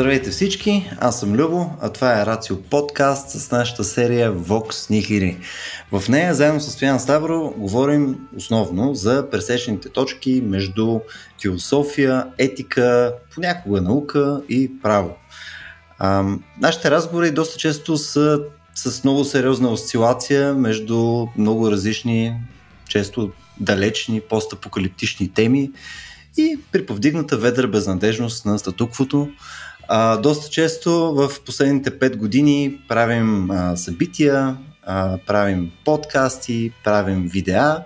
Здравейте всички, аз съм Любо, а това е Рацио подкаст с нашата серия Vox Nihili. В нея, заедно с Стоян Ставро, говорим основно за пресечните точки между философия, етика, понякога наука и право. А, нашите разговори доста често са с много сериозна осцилация между много различни, често далечни, постапокалиптични теми и при повдигната ведра безнадежност на статуквото, а, доста често в последните 5 години правим а, събития, а, правим подкасти, правим видеа.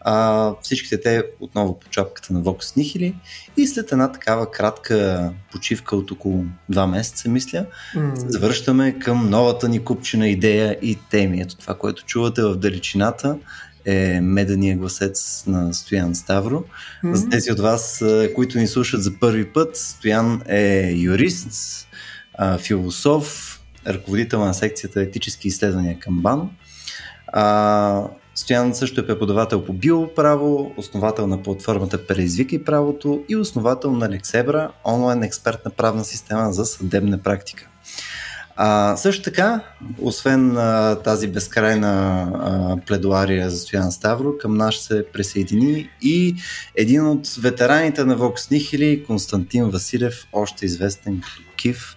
А, всичките те отново по чапката на Vox Nihili и след една такава кратка почивка от около 2 месеца, мисля, mm. завръщаме към новата ни купчина идея и теми. Ето това, което чувате в далечината е медения гласец на Стоян Ставро. Mm-hmm. За тези от вас, които ни слушат за първи път, Стоян е юрист, философ, ръководител на секцията етически изследвания към БАН. Стоян също е преподавател по биоправо, основател на платформата Преизвикай правото и основател на Лексебра, онлайн експертна правна система за съдебна практика. А, също така, освен а, тази безкрайна а, пледуария за Стоян Ставро, към нас се присъедини и един от ветераните на Vox Nihili, Константин Василев, още известен като Кив.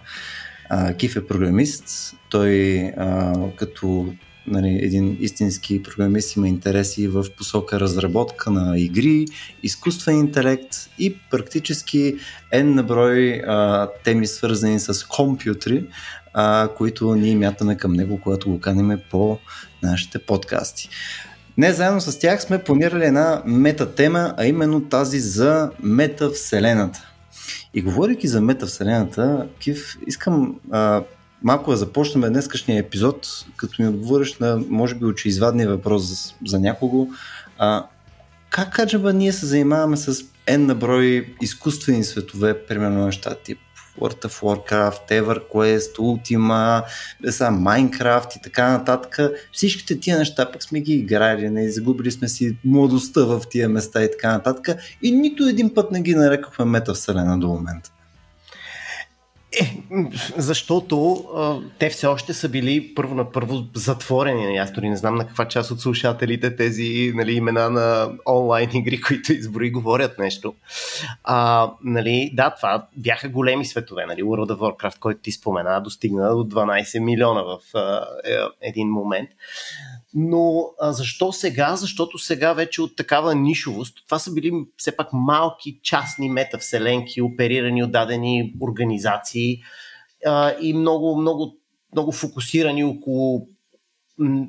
А, Кив е програмист. Той а, като нали, един истински програмист има интереси в посока разработка на игри, изкуствен интелект и практически N на брой а, теми свързани с компютри, а, които ние мятаме към него, когато го каниме по нашите подкасти. Не заедно с тях сме планирали една метатема, а именно тази за метавселената. И говорейки за метавселената, Кив, искам а, малко да започнем днескашния епизод, като ми отговориш на, може би, очеизвадния въпрос за, за някого. А, как каджаба ние се занимаваме с N на брой изкуствени светове, примерно неща тип World of Warcraft, EverQuest, Ultima, сега Minecraft и така нататък. Всичките тия неща пък сме ги играли, не загубили сме си младостта в тия места и така нататък. И нито един път не ги нарекохме метавселена до момента. Е, защото а, те все още са били първо на първо затворени. Нали, аз дори не знам на каква част от слушателите тези нали, имена на онлайн игри, които изброи, говорят нещо. А, нали, да, това бяха големи светове. Нали, World of Warcraft, който ти спомена, достигна до 12 милиона в а, е, един момент. Но а, защо сега? Защото сега вече от такава нишовост, това са били все пак малки частни метавселенки, оперирани от дадени организации а, и много, много, много фокусирани около,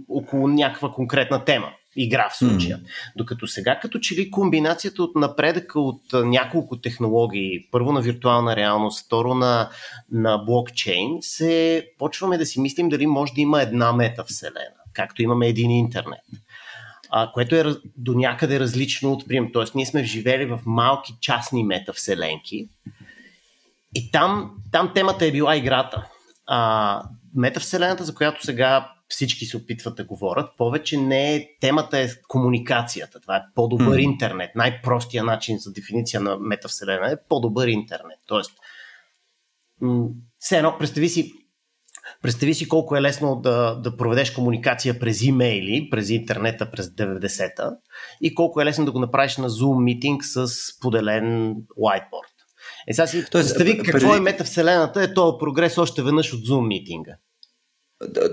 около някаква конкретна тема игра в случая. Mm. Докато сега, като че ли комбинацията от напредъка от няколко технологии, първо на виртуална реалност, второ на, на блокчейн, се почваме да си мислим дали може да има една метавселена както имаме един интернет. А, което е до някъде различно от прием. Тоест, ние сме живели в малки частни метавселенки и там, там темата е била играта. А, метавселената, за която сега всички се опитват да говорят, повече не е, темата е комуникацията. Това е по-добър mm. интернет. Най-простия начин за дефиниция на метавселена е по-добър интернет. Тоест, м- все едно, представи си Представи си колко е лесно да, да проведеш комуникация през имейли, през интернета през 90-та и колко е лесно да го направиш на Zoom митинг с поделен whiteboard. Е, сега си Тоест, представи какво преди... е метавселената, е този прогрес още веднъж от Zoom митинга.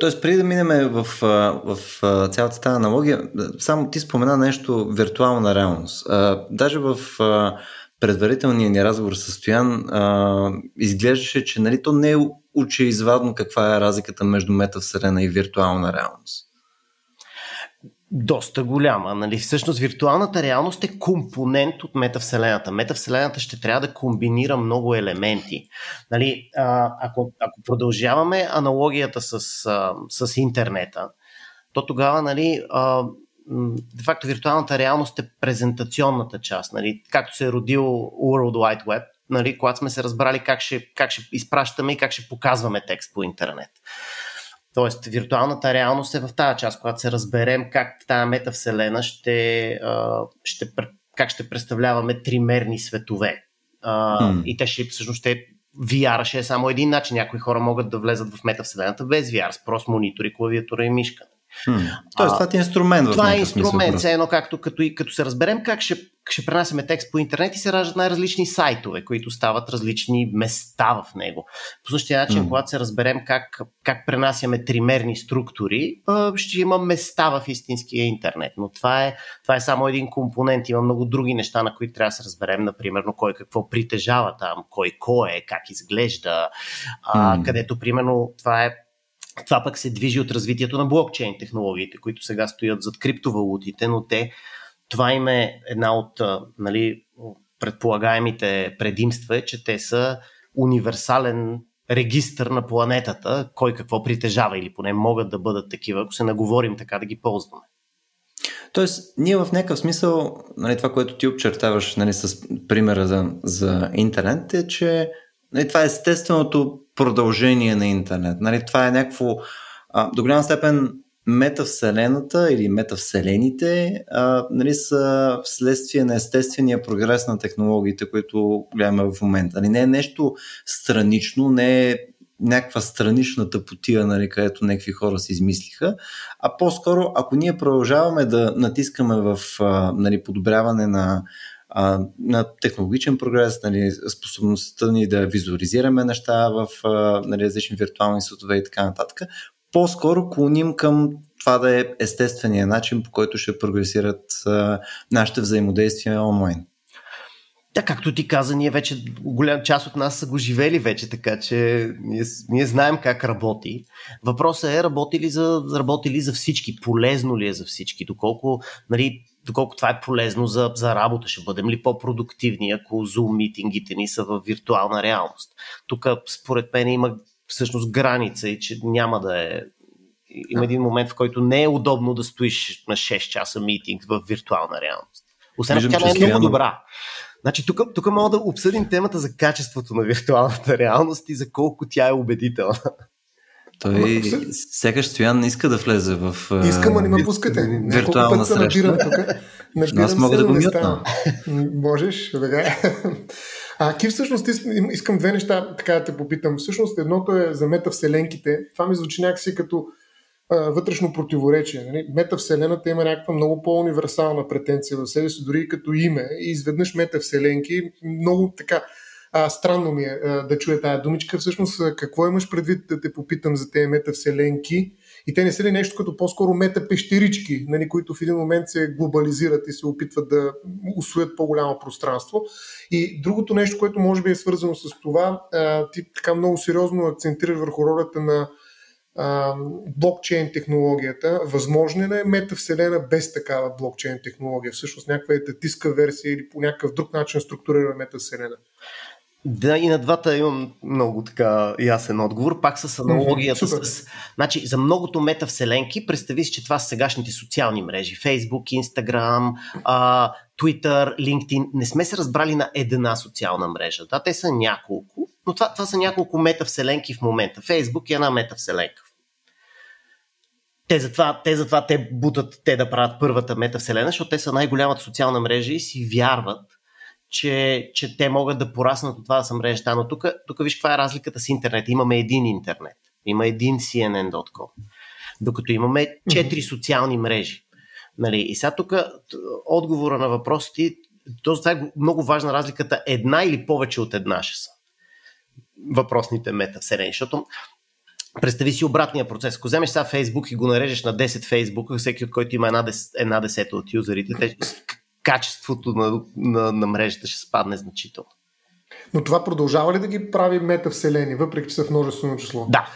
Тоест, преди да минем в, в, в цялата тази аналогия, само ти спомена нещо виртуална реалност. даже в предварителния ни разговор с Стоян изглеждаше, че нали, то не е очеизвадно каква е разликата между метавселена и виртуална реалност? Доста голяма. Нали? Всъщност виртуалната реалност е компонент от метавселената. Метавселената ще трябва да комбинира много елементи. Нали, а, ако, ако продължаваме аналогията с, а, с интернета, то тогава нали, а, де факто виртуалната реалност е презентационната част. Нали? Както се е родил World Wide Web, нали, когато сме се разбрали как ще, как ще изпращаме и как ще показваме текст по интернет. Тоест, виртуалната реалност е в тази част, когато се разберем как тази метавселена ще, ще, как ще представляваме тримерни светове. Mm. И те ще, всъщност, ще VR ще е само един начин. Някои хора могат да влезат в метавселената без VR, с прост монитори, клавиатура и мишка. Тоест, това е инструмент. Това е инструмент, все едно както като, като се разберем как ще, ще пренасяме текст по интернет и се раждат най-различни сайтове, които стават различни места в него. По същия начин, mm. когато се разберем как, как пренасяме тримерни структури, ще има места в истинския интернет. Но това е, това е само един компонент. Има много други неща, на които трябва да се разберем, например, кой какво притежава там, кой кой е, как изглежда, а, където, примерно, това е това пък се движи от развитието на блокчейн технологиите, които сега стоят зад криптовалутите, но те, това им е една от нали, предполагаемите предимства, е, че те са универсален регистър на планетата, кой какво притежава или поне могат да бъдат такива, ако се наговорим така да ги ползваме. Тоест, ние в някакъв смисъл, нали, това, което ти обчертаваш нали, с примера за, за интернет, е, че нали, това е естественото продължение на интернет. Нали, това е някакво а, до голяма степен метавселената или метавселените а, нали, са вследствие на естествения прогрес на технологиите, които гледаме в момента. Нали, не е нещо странично, не е някаква странична тъпотия, нали, където някакви хора се измислиха, а по-скоро, ако ние продължаваме да натискаме в нали, подобряване на а, на технологичен прогрес, нали, способността ни да визуализираме неща в а, нали, различни виртуални светове и така нататък, по-скоро клоним към това да е естествения начин, по който ще прогресират а, нашите взаимодействия онлайн. Да, както ти каза, ние вече, голям част от нас са го живели вече, така че ние, ние знаем как работи. Въпросът е, работи ли, за, работи ли за всички, полезно ли е за всички, доколко нали, доколко това е полезно за, за работа. Ще бъдем ли по-продуктивни, ако Zoom митингите ни са в виртуална реалност? Тук, според мен, има всъщност граница и че няма да е. Има един момент, в който не е удобно да стоиш на 6 часа митинг в виртуална реалност. Освен че тя не е много добра. Значи, тук, тук мога да обсъдим темата за качеството на виртуалната реалност и за колко тя е убедителна. Той сякаш Стоян иска да влезе в Искам, а не ме пускате. Виртуална среща. Набирам тук. Набирам аз мога да го мютна. Можеш, добре. А, Ки всъщност искам две неща така да те попитам. Всъщност едното е за метавселенките. Това ми звучи някакси като а, вътрешно противоречие. Нали? Метавселената има някаква много по-универсална претенция в себе си, дори като име. И изведнъж метавселенки много така а, странно ми е а, да чуя тая думичка. Всъщност, какво имаш предвид да те попитам за тези метавселенки? И те не са ли нещо като по-скоро метапещерички, нали, които в един момент се глобализират и се опитват да усвоят по-голямо пространство. И другото нещо, което може би е свързано с това, а, ти така много сериозно акцентираш върху ролята на блокчейн технологията. Възможно ли е метавселена без такава блокчейн технология? Всъщност някаква етатистка версия или по някакъв друг начин структурира метавселена? Да, и на двата имам много така ясен отговор. Пак с аналогията mm-hmm, с... Значи, за многото метавселенки, представи си, че това са сегашните социални мрежи. Facebook, Instagram, uh, Twitter, LinkedIn. Не сме се разбрали на една социална мрежа. Да, те са няколко, но това, това са няколко метавселенки в момента. Facebook е една метавселенка. Те затова, те затова те бутат те да правят първата метавселена, защото те са най-голямата социална мрежа и си вярват, че, че те могат да пораснат от това да са мрежата. Но тук, тук виж каква е разликата с интернет. Имаме един интернет. Има един CNN.com. Докато имаме четири социални мрежи. Нали? И сега тук отговора на въпросите, това е много важна разликата. Една или повече от една ще са въпросните метавселени. Защото представи си обратния процес. Ако вземеш сега Фейсбук и го нарежеш на 10 Фейсбука, всеки от който има една, дес, една десета от юзерите, те, качеството на, на, на мрежата ще спадне значително. Но това продължава ли да ги прави метавселени, въпреки че са в множествено число? Да,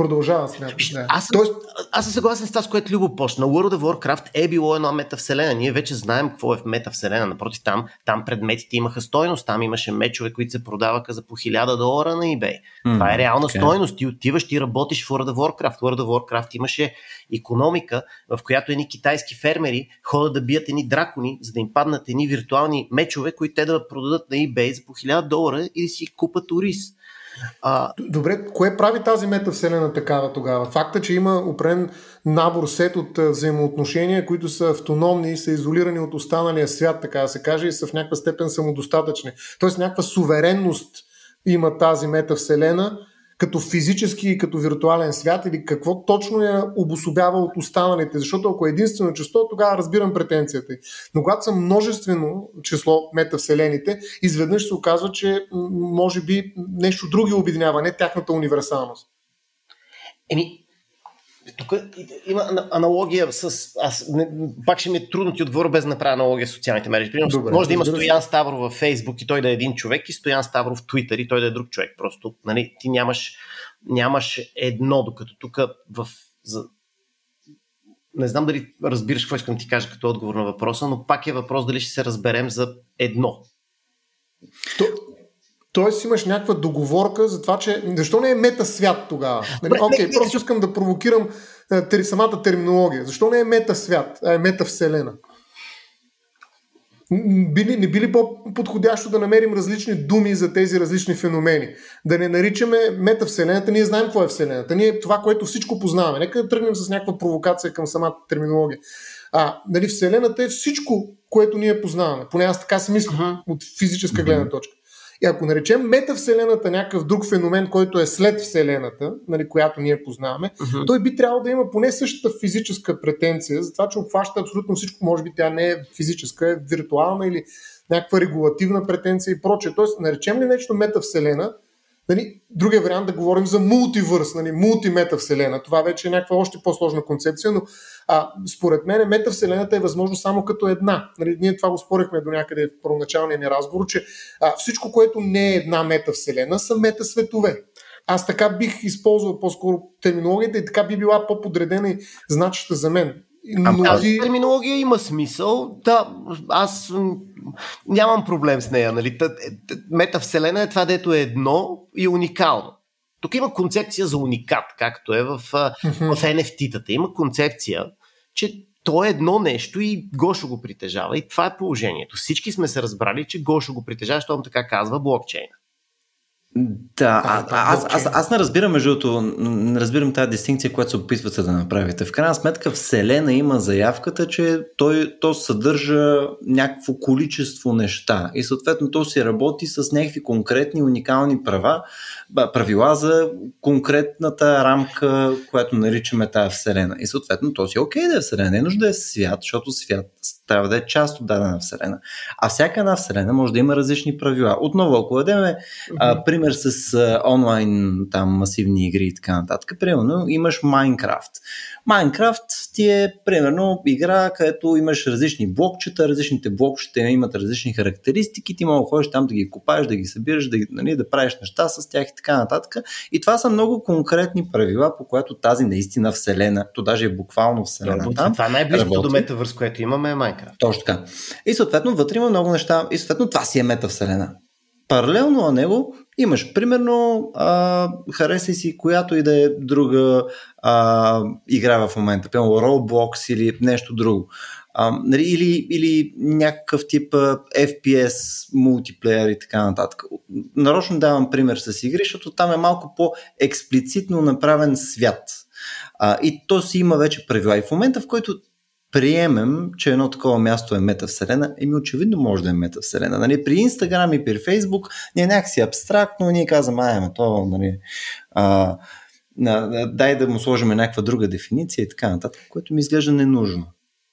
Продължава, смятам. Да. Аз, съм, Тоест... аз съм съгласен с това, с което Любо почна. World of Warcraft е било една метавселена. Ние вече знаем какво е в метавселена. Напротив, там, там предметите имаха стойност. Там имаше мечове, които се продаваха за по 1000 долара на eBay. Mm, това е реална okay. стойност. Ти отиваш, ти работиш в World of Warcraft. World of Warcraft имаше економика, в която едни китайски фермери ходят да бият едни дракони, за да им паднат едни виртуални мечове, които те да продадат на eBay за по 1000 долара и да си купат ориз. А... Добре, кое прави тази метавселена такава тогава? Факта, че има опрен набор сет от взаимоотношения, които са автономни и са изолирани от останалия свят, така да се каже, и са в някаква степен самодостатъчни. Тоест някаква суверенност има тази метавселена, като физически и като виртуален свят или какво точно я обособява от останалите. Защото ако е единствено число, тогава разбирам претенцията. Но когато са множествено число метавселените, изведнъж се оказва, че може би нещо друго обединява, не тяхната универсалност. Еми, тук има аналогия с... Аз, не, пак ще ми е трудно ти отговоря без да направя аналогия с социалните мрежи. Примерно, Добре, може да има Стоян Ставро във Фейсбук и той да е един човек и Стоян Ставро в Твитър и той да е друг човек. Просто нали, ти нямаш, нямаш едно, докато тук в... За, не знам дали разбираш какво искам ти кажа като отговор на въпроса, но пак е въпрос дали ще се разберем за едно. То, Тоест имаш някаква договорка за това, че защо не е мета свят тогава? Нали? Окей, okay, просто искам да провокирам а, самата терминология. Защо не е мета свят, а е мета вселена? Били, не би ли по-подходящо да намерим различни думи за тези различни феномени? Да не наричаме метавселената, ние знаем какво е Вселената. Ние това, което всичко познаваме. Нека да тръгнем с някаква провокация към самата терминология. А, нали, Вселената е всичко, което ние познаваме. Поне аз така си мисля uh-huh. от физическа гледна точка. И ако наречем метавселената някакъв друг феномен, който е след Вселената, нали, която ние познаваме, uh-huh. той би трябвало да има поне същата физическа претенция за това, че обхваща абсолютно всичко. Може би тя не е физическа, е виртуална или някаква регулативна претенция и прочее. Тоест, наречем ли нещо метавселена, Нали, другия вариант да говорим за мултивърс, нали, мултиметавселена. Това вече е някаква още по-сложна концепция, но а, според мен метавселената е възможно само като една. Нали, ние това го спорихме до някъде в първоначалния ни разговор, че а, всичко, което не е една метавселена, са метасветове. Аз така бих използвал по-скоро терминологията и така би била по-подредена и значеща за мен. Но тази ти... терминология има смисъл. Да, аз нямам проблем с нея. Нали? Метавселена е това, дето е едно и уникално. Тук има концепция за уникат, както е в, в NFT-тата. Има концепция, че то е едно нещо и Гошо го притежава. И това е положението. Всички сме се разбрали, че Гошо го притежава, защото така казва блокчейна. Да, а, а, аз, аз, аз не разбирам, между другото, не разбирам тази дистинкция, която се опитвате да направите. В крайна сметка Вселена има заявката, че той, то съдържа някакво количество неща и съответно то си работи с някакви конкретни, уникални права, правила за конкретната рамка, която наричаме тази Вселена. И съответно то си е окей да е Вселена, не е нужда да е свят, защото свят трябва да е част от дадена Вселена. А всяка една Вселена може да има различни правила. Отново, ако дадем mm-hmm. пример с а, онлайн там масивни игри и така нататък, примерно имаш Майнкрафт. Майнкрафт ти е примерно игра, където имаш различни блокчета, различните блокчета имат различни характеристики, ти мога да ходиш там да ги купаеш, да ги събираш, да, нали, да правиш неща с тях и така нататък. И това са много конкретни правила, по което тази наистина вселена, то даже е буквално вселена. Да, там, това е най-близкото до метавърс, което имаме е Майнкрафт. Точно така. И съответно вътре има много неща и съответно това си е метавселена. Паралелно на него имаш, примерно, а, харесай си която и да е друга а, игра в момента, примерно Roblox или нещо друго. А, нали, или, или някакъв тип FPS, мултиплеер и така нататък. Нарочно давам пример с игри, защото там е малко по-експлицитно направен свят. А, и то си има вече правила. И в момента, в който приемем, че едно такова място е метавселена, еми очевидно може да е метавселена. Нали, при Instagram и при Facebook ние някакси абстрактно, ние казваме, ай, то, нали, а, дай да му сложим някаква друга дефиниция и така нататък, което ми изглежда ненужно.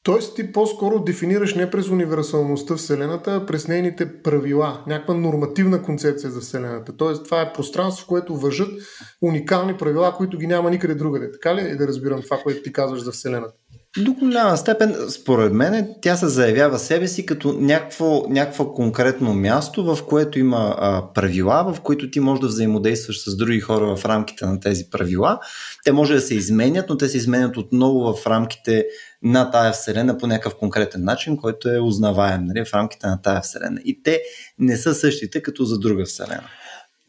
Тоест ти по-скоро дефинираш не през универсалността Вселената, а през нейните правила, някаква нормативна концепция за Вселената. Тоест това е пространство, в което въжат уникални правила, които ги няма никъде другаде. Така ли е да разбирам това, което ти казваш за Вселената? До голяма степен, според мен, тя се заявява себе си като някакво, конкретно място, в което има а, правила, в които ти можеш да взаимодействаш с други хора в рамките на тези правила. Те може да се изменят, но те се изменят отново в рамките на тая вселена по някакъв конкретен начин, който е узнаваем нали, в рамките на тая вселена. И те не са същите като за друга вселена.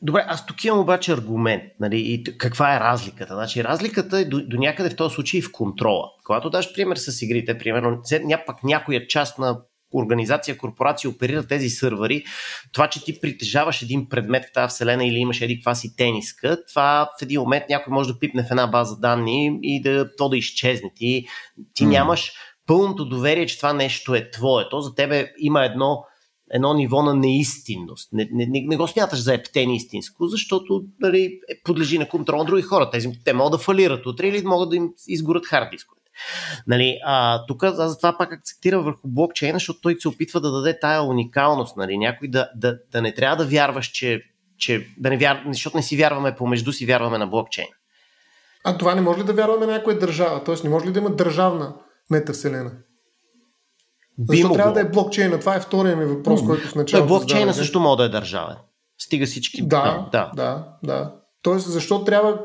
Добре, аз тук имам обаче аргумент. Нали, и каква е разликата? Значи, разликата е до, до някъде в този случай в контрола. Когато даш пример с игрите, примерно, пак някоя част на организация, корпорация оперира тези сървъри, това, че ти притежаваш един предмет в тази вселена или имаш еди каква си тениска, това в един момент някой може да пипне в една база данни и да, то да изчезне. Ти, ти mm. нямаш пълното доверие, че това нещо е твое. То за тебе има едно едно ниво на неистинност. Не, не, не, не го смяташ за ептен истинско, защото нали, е, подлежи на контрол на други хора. Тези, те могат да фалират утре или могат да им изгорят хард дисковете. Нали, тук аз затова пак акцентирам върху блокчейна, защото той се опитва да даде тая уникалност. Нали, някой да, да, да не трябва да вярваш, че, че да не вяр... защото не си вярваме помежду си, вярваме на блокчейн. А това не може ли да вярваме на някоя държава? Тоест не може ли да има държавна метавселена? Защо трябва да е блокчейна? Това е втория ми въпрос, mm. който в началото. Е, блокчейна също може да е държавен. Стига всички. Да, да, да. да. Тоест, защо трябва.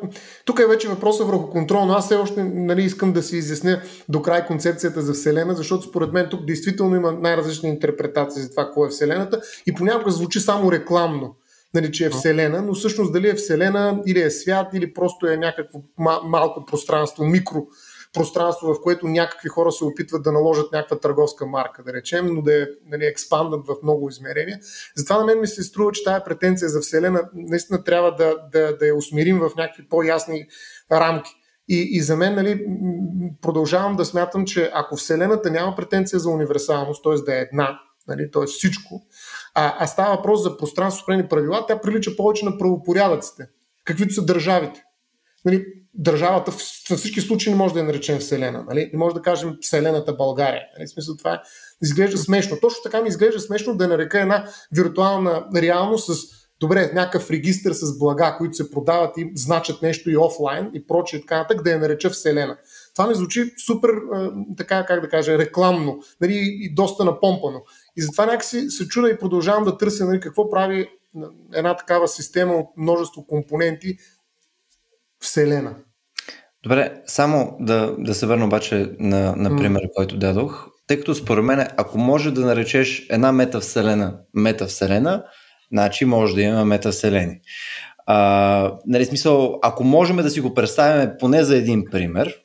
Тук е вече въпроса върху контрол, но аз все още нали, искам да си изясня до край концепцията за Вселена, защото според мен тук действително има най-различни интерпретации за това, какво е Вселената и понякога звучи само рекламно, нали, че е Вселена, но всъщност дали е Вселена или е свят, или просто е някакво малко пространство, микро пространство, в което някакви хора се опитват да наложат някаква търговска марка, да речем, но да е нали, експандат в много измерения. Затова на мен ми се струва, че тая претенция за Вселена наистина трябва да, да, да я усмирим в някакви по-ясни рамки. И, и за мен нали, продължавам да смятам, че ако Вселената няма претенция за универсалност, т.е. да е една, нали, т.е. всичко, а, а става въпрос за пространство правила, тя прилича повече на правопорядъците, каквито са държавите. Нали, държавата във всички случаи не може да я наречем Вселена. Нали? Не може да кажем Вселената България. Нали? В смисъл това изглежда смешно. Точно така ми изглежда смешно да нарека една виртуална реалност с добре, някакъв регистр с блага, които се продават и значат нещо и офлайн и прочее, така нататък, да я нареча Вселена. Това ми звучи супер, така как да кажа, рекламно нали, и доста напомпано. И затова някакси се чуда и продължавам да търся нали, какво прави една такава система от множество компоненти, Вселена. Добре, само да, да се върна обаче на, на примера, mm. който дадох. Тъй като според мен, ако може да наречеш една метавселена метавселена, значи може да има метавселени. А, нали, смисъл, ако можем да си го представим поне за един пример,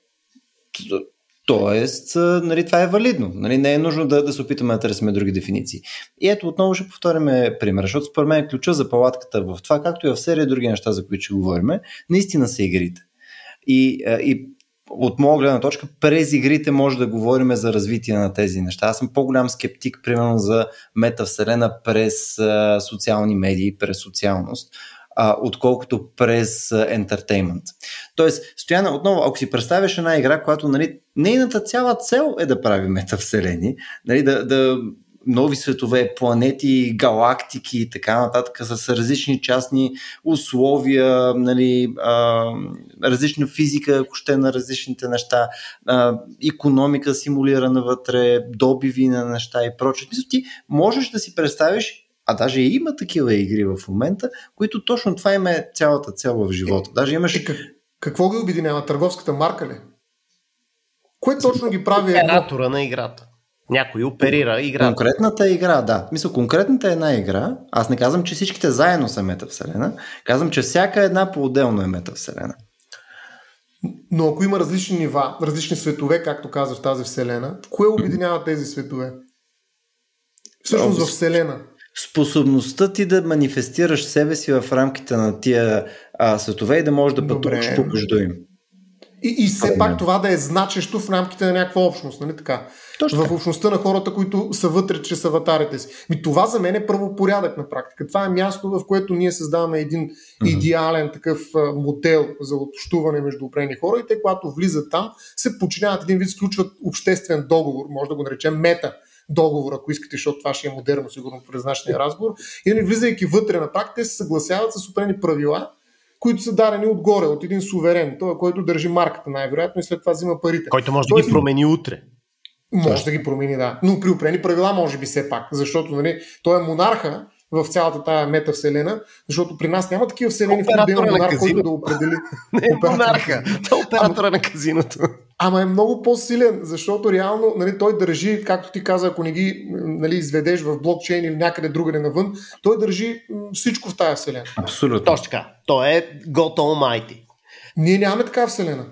Тоест, нали, това е валидно. Нали, не е нужно да, да се опитаме да търсим други дефиниции. И ето отново ще повторим пример, защото според мен ключа за палатката в това, както и в серия други неща, за които ще говорим, наистина са игрите. И, и от моя гледна точка, през игрите може да говорим за развитие на тези неща. Аз съм по-голям скептик, примерно, за метавселена през а, социални медии, през социалност, а, отколкото през ентертеймент. Тоест, Стояна, отново, ако си представяш една игра, която нали, нейната цяла цел е да прави метавселени, нали, да, да нови светове, планети, галактики и така нататък с различни частни условия, нали, а, различна физика, ако ще на различните неща, а, економика симулирана вътре, добиви на неща и прочее. Ти можеш да си представиш а даже има такива игри в момента, които точно това има е цялата цел в живота. Даже имаш... Е, как, какво ги обединява? Търговската марка ли? Кое точно ги прави? Оператора на играта. Някой оперира игра. Конкретната игра, да. Мисля, конкретната е една игра. Аз не казвам, че всичките заедно са метавселена. Казвам, че всяка една по-отделно е метавселена. Но ако има различни нива, различни светове, както казва в тази вселена, кое обединява тези светове? Всъщност в вселена способността ти да манифестираш себе си в рамките на тия а, светове и да можеш да пътуваш помежду им. И, и все Добре. пак това да е значещо в рамките на някаква общност, нали така? Точно. В общността на хората, които са вътре чрез аватарите си. И това за мен е първопорядък на практика. Това е място, в което ние създаваме един mm-hmm. идеален такъв модел за общуване между опрени хора и те, когато влизат там, се подчиняват един вид, сключват обществен договор, може да го наречем мета договор, ако искате, защото това ще е модерно, сигурно през нашия разговор. И нали, влизайки вътре на практика, те се съгласяват с определени правила, които са дарени отгоре, от един суверен, той, който държи марката най-вероятно и след това взима парите. Който може да ги промени утре. Може да ги промени, да. Но при определени правила, може би все пак, защото нали, той е монарха, в цялата тая метавселена, защото при нас няма такива вселени, в които да има монарх, който да определи. Не е монарха, той е оператора на казиното. Ама е много по-силен, защото реално нали, той държи, както ти каза, ако не ги нали, изведеш в блокчейн или някъде другаде навън, той държи всичко в тази вселена. Абсолютно. Точно така. Той е God Almighty. Ние нямаме такава вселена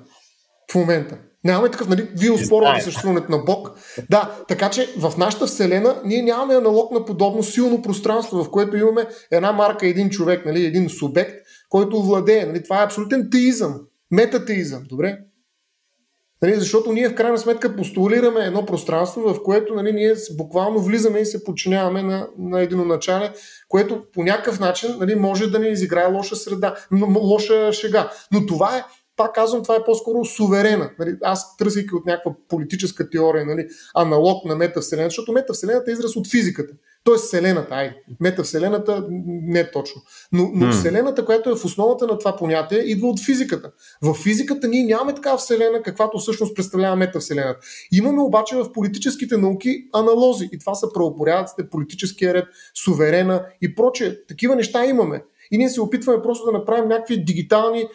в момента. Нямаме такъв, нали, вие успорвате съществуването на Бог. Да, така че в нашата Вселена ние нямаме аналог на подобно силно пространство, в което имаме една марка, един човек, нали, един субект, който владее. Нали, това е абсолютен теизъм, метатеизъм, добре? Нали, защото ние в крайна сметка постулираме едно пространство, в което нали, ние буквално влизаме и се подчиняваме на, на единоначале, което по някакъв начин нали, може да ни изиграе лоша среда, лоша шега. Но това е пак казвам, това е по-скоро суверена. Нали, аз търсейки от някаква политическа теория, нали, аналог на метавселената, защото метавселената е израз от физиката. Тоест Вселената, ай, метавселената не е точно. Но, но hmm. Вселената, която е в основата на това понятие, идва от физиката. В физиката ние нямаме такава Вселена, каквато всъщност представлява метавселената. Имаме обаче в политическите науки аналози. И това са правопорядъците, политическия ред, суверена и прочее. Такива неща имаме. И ние се опитваме просто да направим някакви дигитални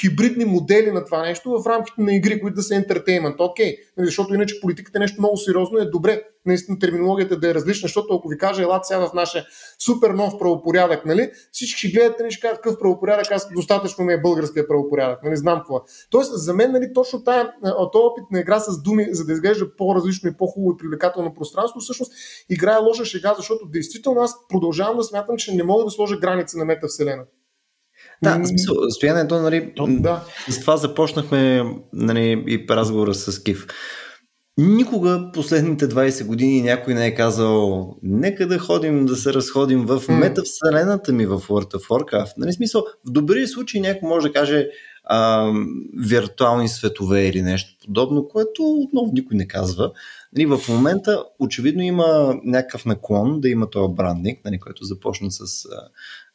хибридни модели на това нещо в рамките на игри, които да са ентертеймент. Окей, okay. защото иначе политиката е нещо много сериозно е добре наистина терминологията да е различна, защото ако ви кажа, елате сега в нашия супер нов правопорядък, нали, всички ще гледате, нали, ще кажат какъв правопорядък, аз достатъчно ми е българския правопорядък, нали, знам какво. Тоест, за мен, нали, точно тая, този опит на игра с думи, за да изглежда по-различно и по-хубаво и привлекателно пространство, всъщност играе лоша шега, защото действително аз продължавам да смятам, че не мога да сложа граница на метавселената. Да, в смисъл, стоянето, нали, да. с това започнахме нали, и разговора с Кив. Никога последните 20 години някой не е казал нека да ходим да се разходим в метавселената ми в World of Warcraft. Нали, смисъл, в добри случаи някой може да каже а, виртуални светове или нещо подобно, което отново никой не казва. Нали, в момента очевидно има някакъв наклон да има този брандинг, нали, който започна с а,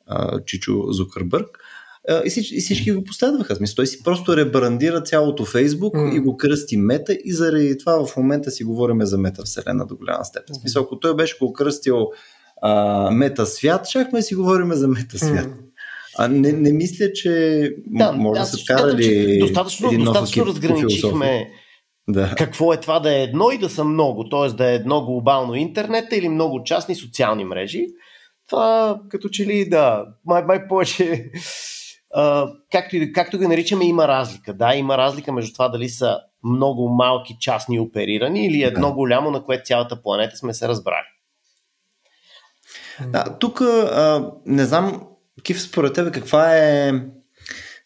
а, Чичо Зукърбърг и всички, и всички го последваха. Смисъл, той си просто ребрандира цялото Фейсбук mm. и го кръсти мета и заради това в момента си говорим за мета вселена до голяма степен. Смисъл, ако той беше го кръстил а, мета свят, щяхме си говорим за мета свят. Mm. А не, не мисля, че да, може да се карали. Достатъчно, един достатъчно разграничихме да. какво е това да е едно и да са много. Т.е. да е едно глобално интернет или много частни социални мрежи. Това като че ли да, май, май повече както, както ги наричаме, има разлика. Да, има разлика между това дали са много малки частни оперирани или едно да. голямо, на което цялата планета сме се разбрали. Да, тук а, не знам, Кив, според тебе, каква е,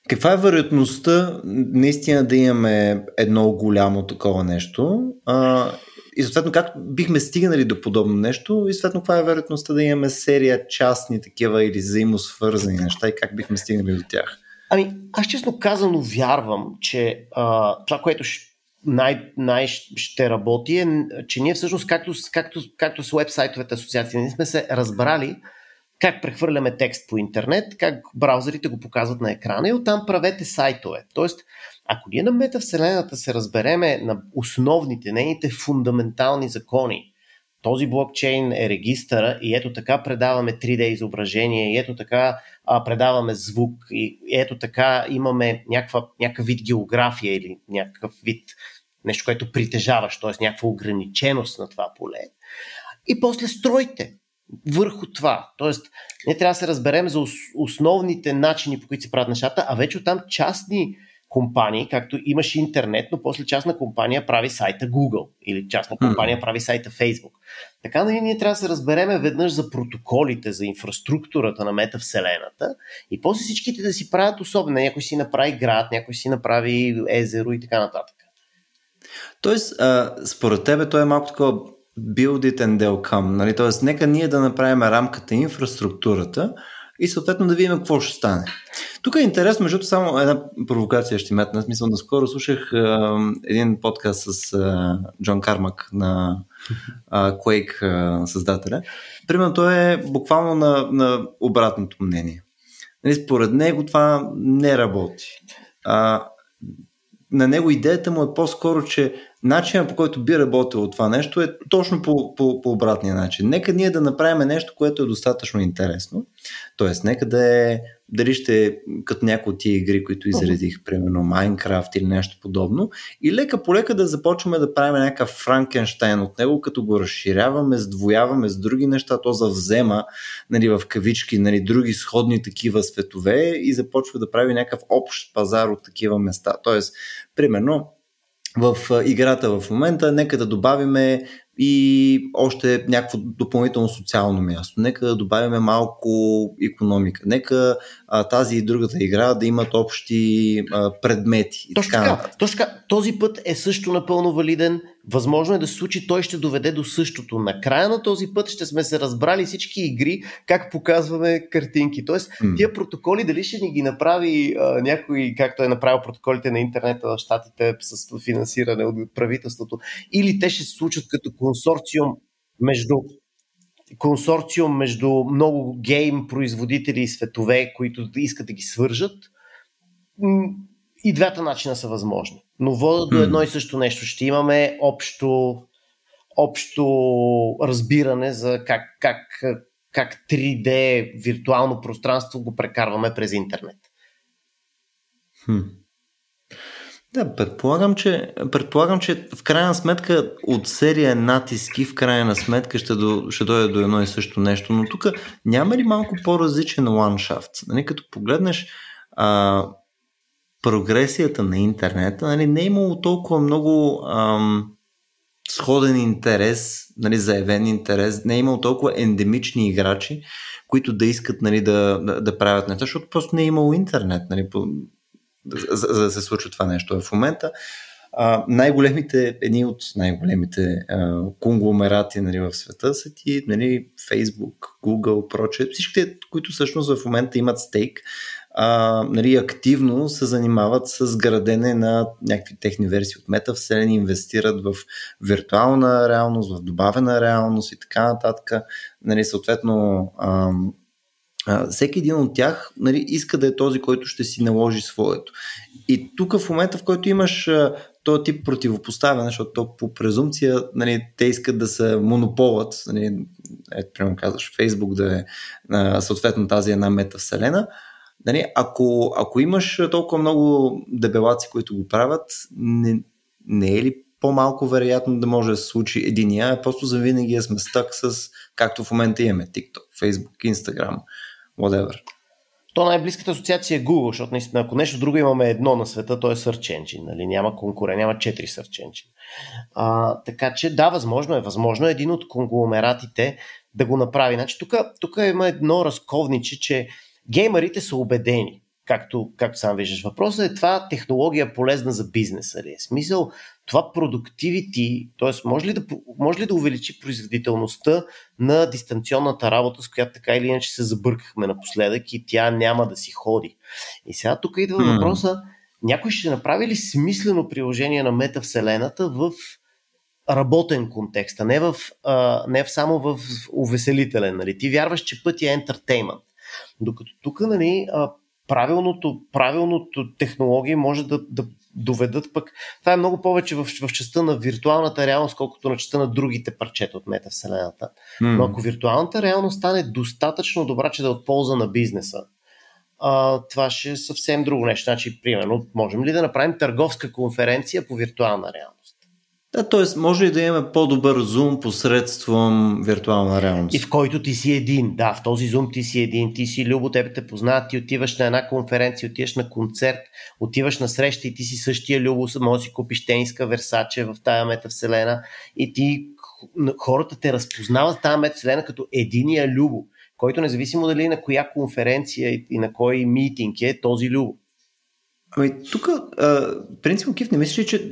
каква е вероятността наистина да имаме едно голямо такова нещо? А, и съответно как бихме стигнали до подобно нещо и съответно каква е вероятността да имаме серия частни такива или взаимосвързани неща и как бихме стигнали до тях? Ами, аз честно казано вярвам, че а, това, което най, най ще работи е, че ние всъщност, както, както, както с вебсайтовете асоциации, ние сме се разбрали как прехвърляме текст по интернет, как браузърите го показват на екрана и оттам правете сайтове. Тоест, ако ние на метавселената се разбереме на основните, нейните фундаментални закони, този блокчейн е регистъра и ето така предаваме 3D изображение, и ето така а, предаваме звук, и ето така имаме някаква, някакъв вид география или някакъв вид нещо, което притежаваш, т.е. някаква ограниченост на това поле. И после стройте върху това. Тоест, ние трябва да се разберем за основните начини, по които се правят нещата, а вече оттам частни компании, както имаш интернет, но после частна компания прави сайта Google или частна компания прави сайта Facebook. Така нали, ние трябва да се разбереме веднъж за протоколите, за инфраструктурата на метавселената и после всичките да си правят особено. Някой си направи град, някой си направи езеро и така нататък. Тоест, а, според тебе, той е малко такова build it and they'll come. Нали? Тоест, нека ние да направим рамката, инфраструктурата, и съответно да видим какво ще стане. Тук е интересно, между само една провокация ще метна. Смисъл, наскоро слушах а, един подкаст с а, Джон Кармак на а, Quake а, създателя. Примерно той е буквално на, на обратното мнение. Нали, според него това не работи. А, на него идеята му е по-скоро, че начинът по който би работило това нещо е точно по, по, по обратния начин. Нека ние да направим нещо, което е достатъчно интересно. Тоест, нека да е дали ще като някои от тия игри, които изредих, примерно Minecraft или нещо подобно, и лека по лека да започваме да правим някакъв Франкенштайн от него, като го разширяваме, сдвояваме с други неща, то завзема нали, в кавички нали, други сходни такива светове и започва да прави някакъв общ пазар от такива места. Тоест, примерно, в играта в момента, нека да добавиме и още някакво допълнително социално място. Нека да добавяме малко економика. Нека а, тази и другата игра да имат общи а, предмети. Точно така, точно така. Този път е също напълно валиден. Възможно е да се случи, той ще доведе до същото. На края на този път ще сме се разбрали всички игри, как показваме картинки. Тоест, mm. тия протоколи дали ще ни ги направи а, някой, както е направил протоколите на интернета в щатите с финансиране от правителството, или те ще се случат като консорциум между консорциум между много гейм производители и светове, които искат да ги свържат. И двата начина са възможни. Но водят до едно и също нещо. Ще имаме общо, общо разбиране за как, как, как 3D виртуално пространство го прекарваме през интернет. Хм. Да, предполагам че, предполагам, че в крайна сметка от серия натиски в крайна сметка ще, до, ще дойде до едно и също нещо, но тук няма ли малко по-различен ландшафт? Нали, като погледнеш а, прогресията на интернета, нали, не е имало толкова много ам, сходен интерес, нали, заявен интерес, не е имало толкова ендемични играчи, които да искат нали, да, да, да правят неща, защото просто не е имало интернет. Нали, по, за, за да се случва това нещо. В момента а, най-големите, едни от най-големите а, конгломерати нали, в света са ти нали, Facebook, Google, прочее. Всичките, които всъщност в момента имат стейк, а, нали, активно се занимават с градене на някакви техни версии от метавселени, инвестират в виртуална реалност, в добавена реалност и така нататък. Нали, съответно, а, всеки един от тях нали, иска да е този, който ще си наложи своето. И тук в момента, в който имаш този тип противопоставяне, защото то по презумпция нали, те искат да се монополът, нали, ето, примерно казваш, Фейсбук да е съответно тази една метавселена, нали, ако, ако имаш толкова много дебелаци, които го правят, не, не е ли по-малко вероятно да може да се случи единия, а просто завинаги сме стък с, както в момента имаме TikTok, Facebook, Instagram, whatever. То най-близката асоциация е Google, защото наистина, ако нещо друго имаме едно на света, то е Search Engine. Нали? Няма конкурент, няма четири Search Engine. А, така че да, възможно е. Възможно е един от конгломератите да го направи. Значи, тук има едно разковниче, че геймерите са убедени както, както сам виждаш. Въпросът е това технология полезна за бизнеса ли е? Смисъл, това продуктивити, т.е. Може ли, да, може ли да увеличи производителността на дистанционната работа, с която така или иначе се забъркахме напоследък и тя няма да си ходи. И сега тук идва mm. въпроса, някой ще направи ли смислено приложение на метавселената в работен контекст, а не, в, а, не в само в увеселителен. Нали? Ти вярваш, че пътя е ентертеймент. Докато тук нали, правилното, правилното технологии може да, да доведат пък. Това е много повече в, в частта на виртуалната реалност, колкото на частта на другите парчета от метавселената. Mm. Но ако виртуалната реалност стане достатъчно добра, че да е от полза на бизнеса, а, това ще е съвсем друго нещо. Значи, примерно, можем ли да направим търговска конференция по виртуална реалност? Да, т.е. може и да имаме по-добър зум посредством виртуална реалност. И в който ти си един. Да, в този зум ти си един. Ти си Любо, тебе те познават, ти отиваш на една конференция, отиваш на концерт, отиваш на среща и ти си същия Любо, може да си купиш тениска Версаче в тая метавселена и ти хората те разпознават тази метавселена като единия Любо, който независимо дали на коя конференция и на кой митинг е този Любо. Ами, тук, принципно, Кив, не мислиш, че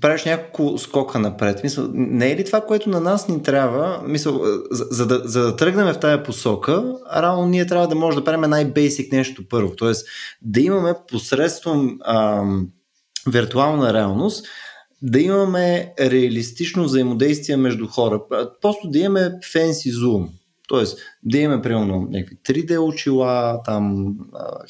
правиш няколко скока напред? Мисъл, не е ли това, което на нас ни трябва? Мисъл, за, за, да, за да тръгнем в тая посока, рано ние трябва да може да правим най-бейсик нещо първо. Тоест, да имаме посредством ам, виртуална реалност, да имаме реалистично взаимодействие между хора. Просто да имаме фенси зум. Тоест, да имаме, примерно, някакви 3D очила, там,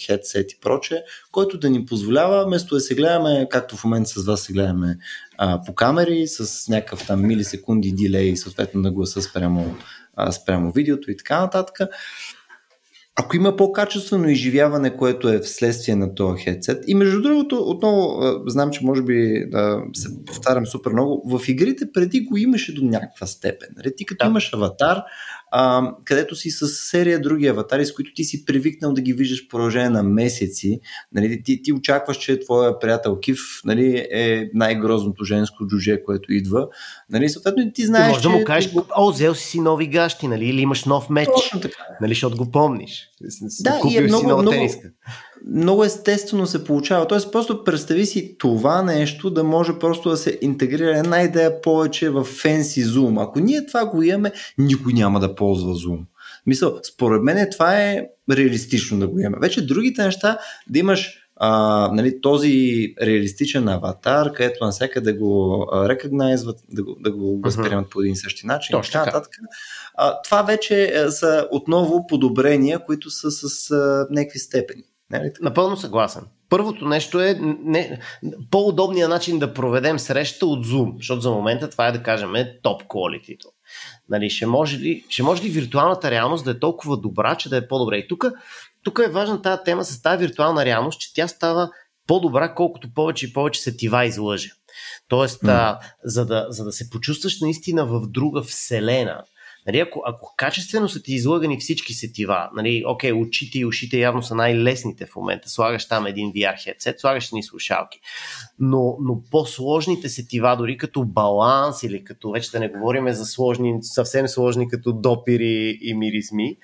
хедсет и проче, който да ни позволява, вместо да се гледаме, както в момента с вас се гледаме а, по камери, с някакъв там милисекунди дилей, съответно на гласа спрямо, а, спрямо видеото и така нататък. Ако има по-качествено изживяване, което е вследствие на този хедсет, и между другото, отново знам, че може би да се повтарям супер много, в игрите преди го имаше до някаква степен. Ти като да. имаш аватар, а, където си с серия други аватари, с които ти си привикнал да ги виждаш в продължение на месеци. Нали, ти, ти очакваш, че твоя приятел Кив нали, е най-грозното женско джуже, което идва. Нали, съответно ти знаеш, ти може да му кажеш, о, взел си си нови гащи, нали, или имаш нов меч. Точно така. Нали, защото го помниш. Да, Купил и е много, си нова много, тениска много естествено се получава. Тоест, просто представи си това нещо да може просто да се интегрира една идея повече в Fancy Zoom. Ако ние това го имаме, никой няма да ползва Zoom. Мисъл, според мен това е реалистично да го имаме. Вече другите неща, да имаш а, нали, този реалистичен аватар, където навсякъде да го рекогнайзват, да го, да го възприемат по един и същи начин. Точно така. Нататък. А, това вече са отново подобрения, които са с а, някакви степени. Нали? Напълно съгласен. Първото нещо е не, по-удобният начин да проведем среща от Zoom, защото за момента това е да кажем топ quality. Нали, ще, може ли, ще може ли виртуалната реалност да е толкова добра, че да е по-добре? И тук, тук е важна тази тема с тази виртуална реалност, че тя става по-добра, колкото повече и повече се тива излъже. Тоест, mm. а, за, да, за да се почувстваш наистина в друга вселена, Нали, ако, ако качествено са ти излъгани всички сетива, нали, окей, очите и ушите явно са най-лесните в момента, слагаш там един VR headset, слагаш ни слушалки, но, но по-сложните сетива, дори като баланс или като, вече да не говорим за сложни, съвсем сложни като допири и миризми,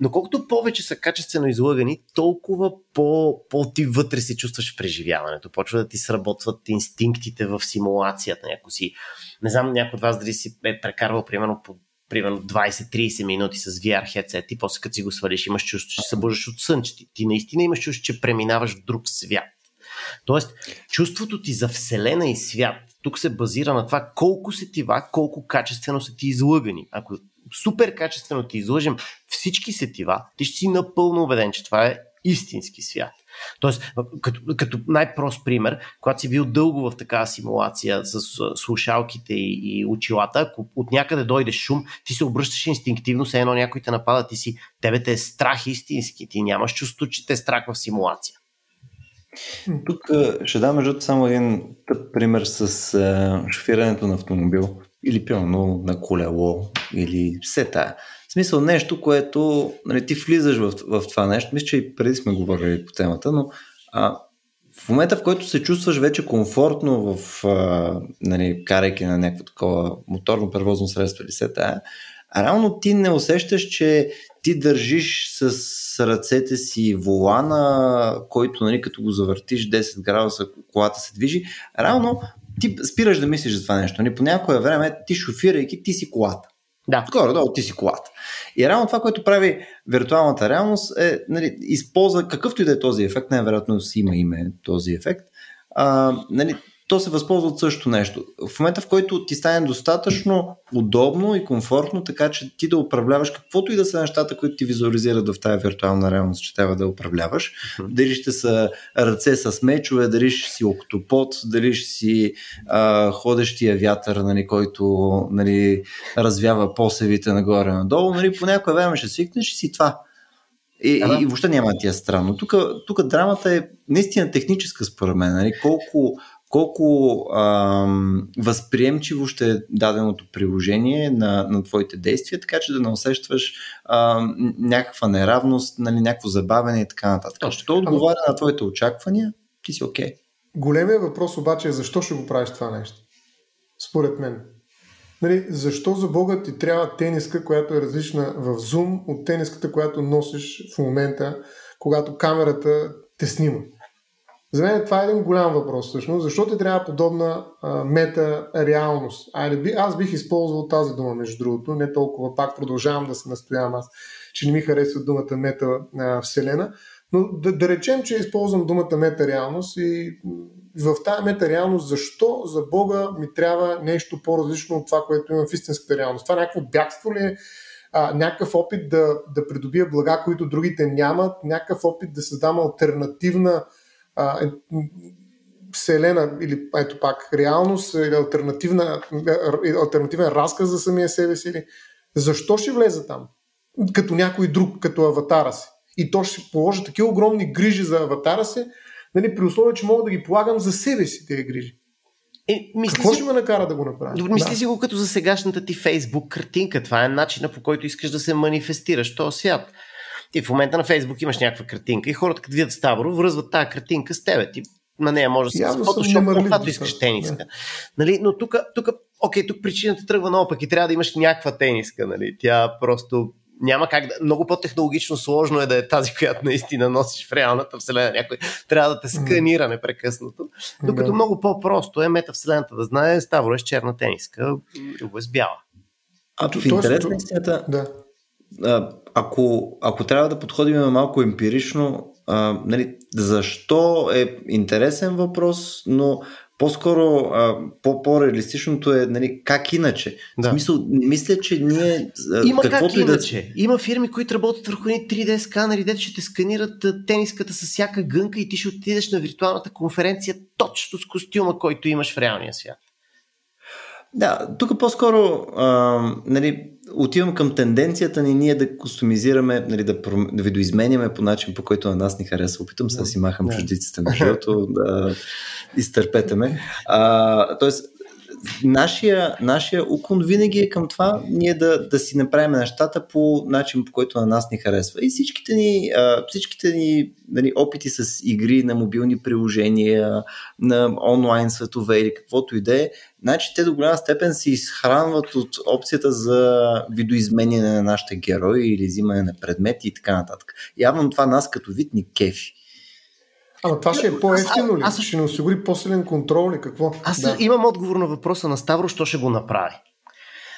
но колкото повече са качествено излъгани, толкова по, по ти вътре си чувстваш в преживяването. Почва да ти сработват инстинктите в симулацията. Няко си, не знам някой от вас дали си е прекарвал примерно по примерно 20-30 минути с VR headset и после като си го свалиш имаш чувство, че се събуждаш от сън, че ти, ти наистина имаш чувство, че преминаваш в друг свят. Тоест, чувството ти за Вселена и свят тук се базира на това колко сетива, колко качествено са ти излъгани. Ако супер качествено ти излъжем всички сетива, ти ще си напълно убеден, че това е истински свят. Тоест, като, като най-прост пример, когато си бил дълго в такава симулация с слушалките и, и очилата, ако от някъде дойде шум, ти се обръщаш инстинктивно, все едно някой те напада, ти си, тебе те е страх истински, ти нямаш чувство, че те е страх в симулация. Тук ще дам между само един тъп пример с а, шофирането на автомобил или пилно на колело или все тая. В смисъл нещо, което нали, ти влизаш в, в това нещо. Мисля, че и преди сме говорили по темата, но а, в момента, в който се чувстваш вече комфортно в а, нали, карайки на някакво такова моторно превозно средство или се тая, реално ти не усещаш, че ти държиш с ръцете си волана, който нали, като го завъртиш 10 градуса, колата се движи. Реално ти спираш да мислиш за това нещо. Нали, по някое време ти шофирайки, ти си колата. Да. Горе-долу ти си колата. И реално това, което прави виртуалната реалност е, нали, използва какъвто и да е този ефект, най-вероятно си има име този ефект, а, нали, то се възползва от същото нещо. В момента, в който ти стане достатъчно удобно и комфортно, така че ти да управляваш каквото и да са нещата, които ти визуализират в тази виртуална реалност, че трябва да управляваш. Mm-hmm. Дали ще са ръце с мечове, дали ще си октопод, дали ще си а, ходещия вятър, нали, който нали, развява посевите нагоре-надолу. Нали, по някое време ще свикнеш и си това. И, да. и, въобще няма да ти е странно. Тук, тук драмата е наистина техническа според мен. Нали? Колко колко ам, възприемчиво ще е даденото приложение на, на твоите действия, така че да не усещаш ам, някаква неравност, нали, някакво забавене и така нататък. Точно. То отговаря на твоите очаквания, ти си окей. Okay. Големият въпрос обаче е защо ще го правиш това нещо? Според мен. Нали, защо за Бога ти трябва тениска, която е различна в Zoom от тениската, която носиш в момента, когато камерата те снима? За мен това е един голям въпрос всъщност. Защо ти трябва подобна а, мета реалност? Айде, аз бих използвал тази дума, между другото, не толкова, пак продължавам да се настоявам аз, че не ми харесва думата мета а, вселена, но да, да речем, че използвам думата мета реалност и в тази мета реалност, защо за Бога ми трябва нещо по-различно от това, което имам в истинската реалност? Това някакво бягство ли е? а, някакъв опит да, да придобия блага, които другите нямат, някакъв опит да създам альтернативна а, е, вселена или ето пак реалност или альтернативна, альтернативен разказ за самия себе си. Или... Защо ще влезе там? Като някой друг, като аватара си. И то ще положи такива огромни грижи за аватара си, нали, при условие, че мога да ги полагам за себе си тези грижи. Е, мисли Какво си... ще ме накара да го направя? Мисли да. си го като за сегашната ти Фейсбук картинка. Това е начина по който искаш да се манифестираш в този свят. Ти в момента на Фейсбук имаш някаква картинка и хората като видят Ставро, връзват тази картинка с тебе. Ти на нея може да се фотошоп, когато искаш тениска. Да. Нали? Но тук, тук, окей, тук причината тръгва наопак и трябва да имаш някаква тениска. Нали? Тя просто няма как да. Много по-технологично сложно е да е тази, която наистина носиш в реалната вселена. Някой трябва да те сканира непрекъснато. Докато да. много по-просто е метавселената да знае Ставро е с черна тениска, Любо е с бяла. А в интерес на истината, да. Ако, ако трябва да подходим малко емпирично, а, нали, защо е интересен въпрос, но по-скоро а, по-реалистичното е нали, как иначе. Да. В смисъл, не мисля, че ние... Има каквото как иначе. Да... Има фирми, които работят върху едни 3D сканери, дето ще те сканират тениската с всяка гънка и ти ще отидеш на виртуалната конференция точно с костюма, който имаш в реалния свят. Да, тук по-скоро а, нали, отивам към тенденцията ни ние да кустомизираме, нали, да, да видоизменяме по начин, по който на нас ни харесва. Опитам се да си махам чуждиците на живото, да изтърпете ме. А, тоест, нашия, нашия уклон винаги е към това ние да, да си направим нещата по начин, по който на нас ни харесва. И всичките ни, всичките ни нали, опити с игри на мобилни приложения, на онлайн светове или каквото и да е, значи те до голяма степен се изхранват от опцията за видоизменяне на нашите герои или взимане на предмети и така нататък. Явно това нас като вид ни кефи. Ама това ще е по-ефтино ли? Аз, аз... Ще ни осигури по-силен контрол ли? Какво? Аз да. имам отговор на въпроса на Ставро, що ще го направи.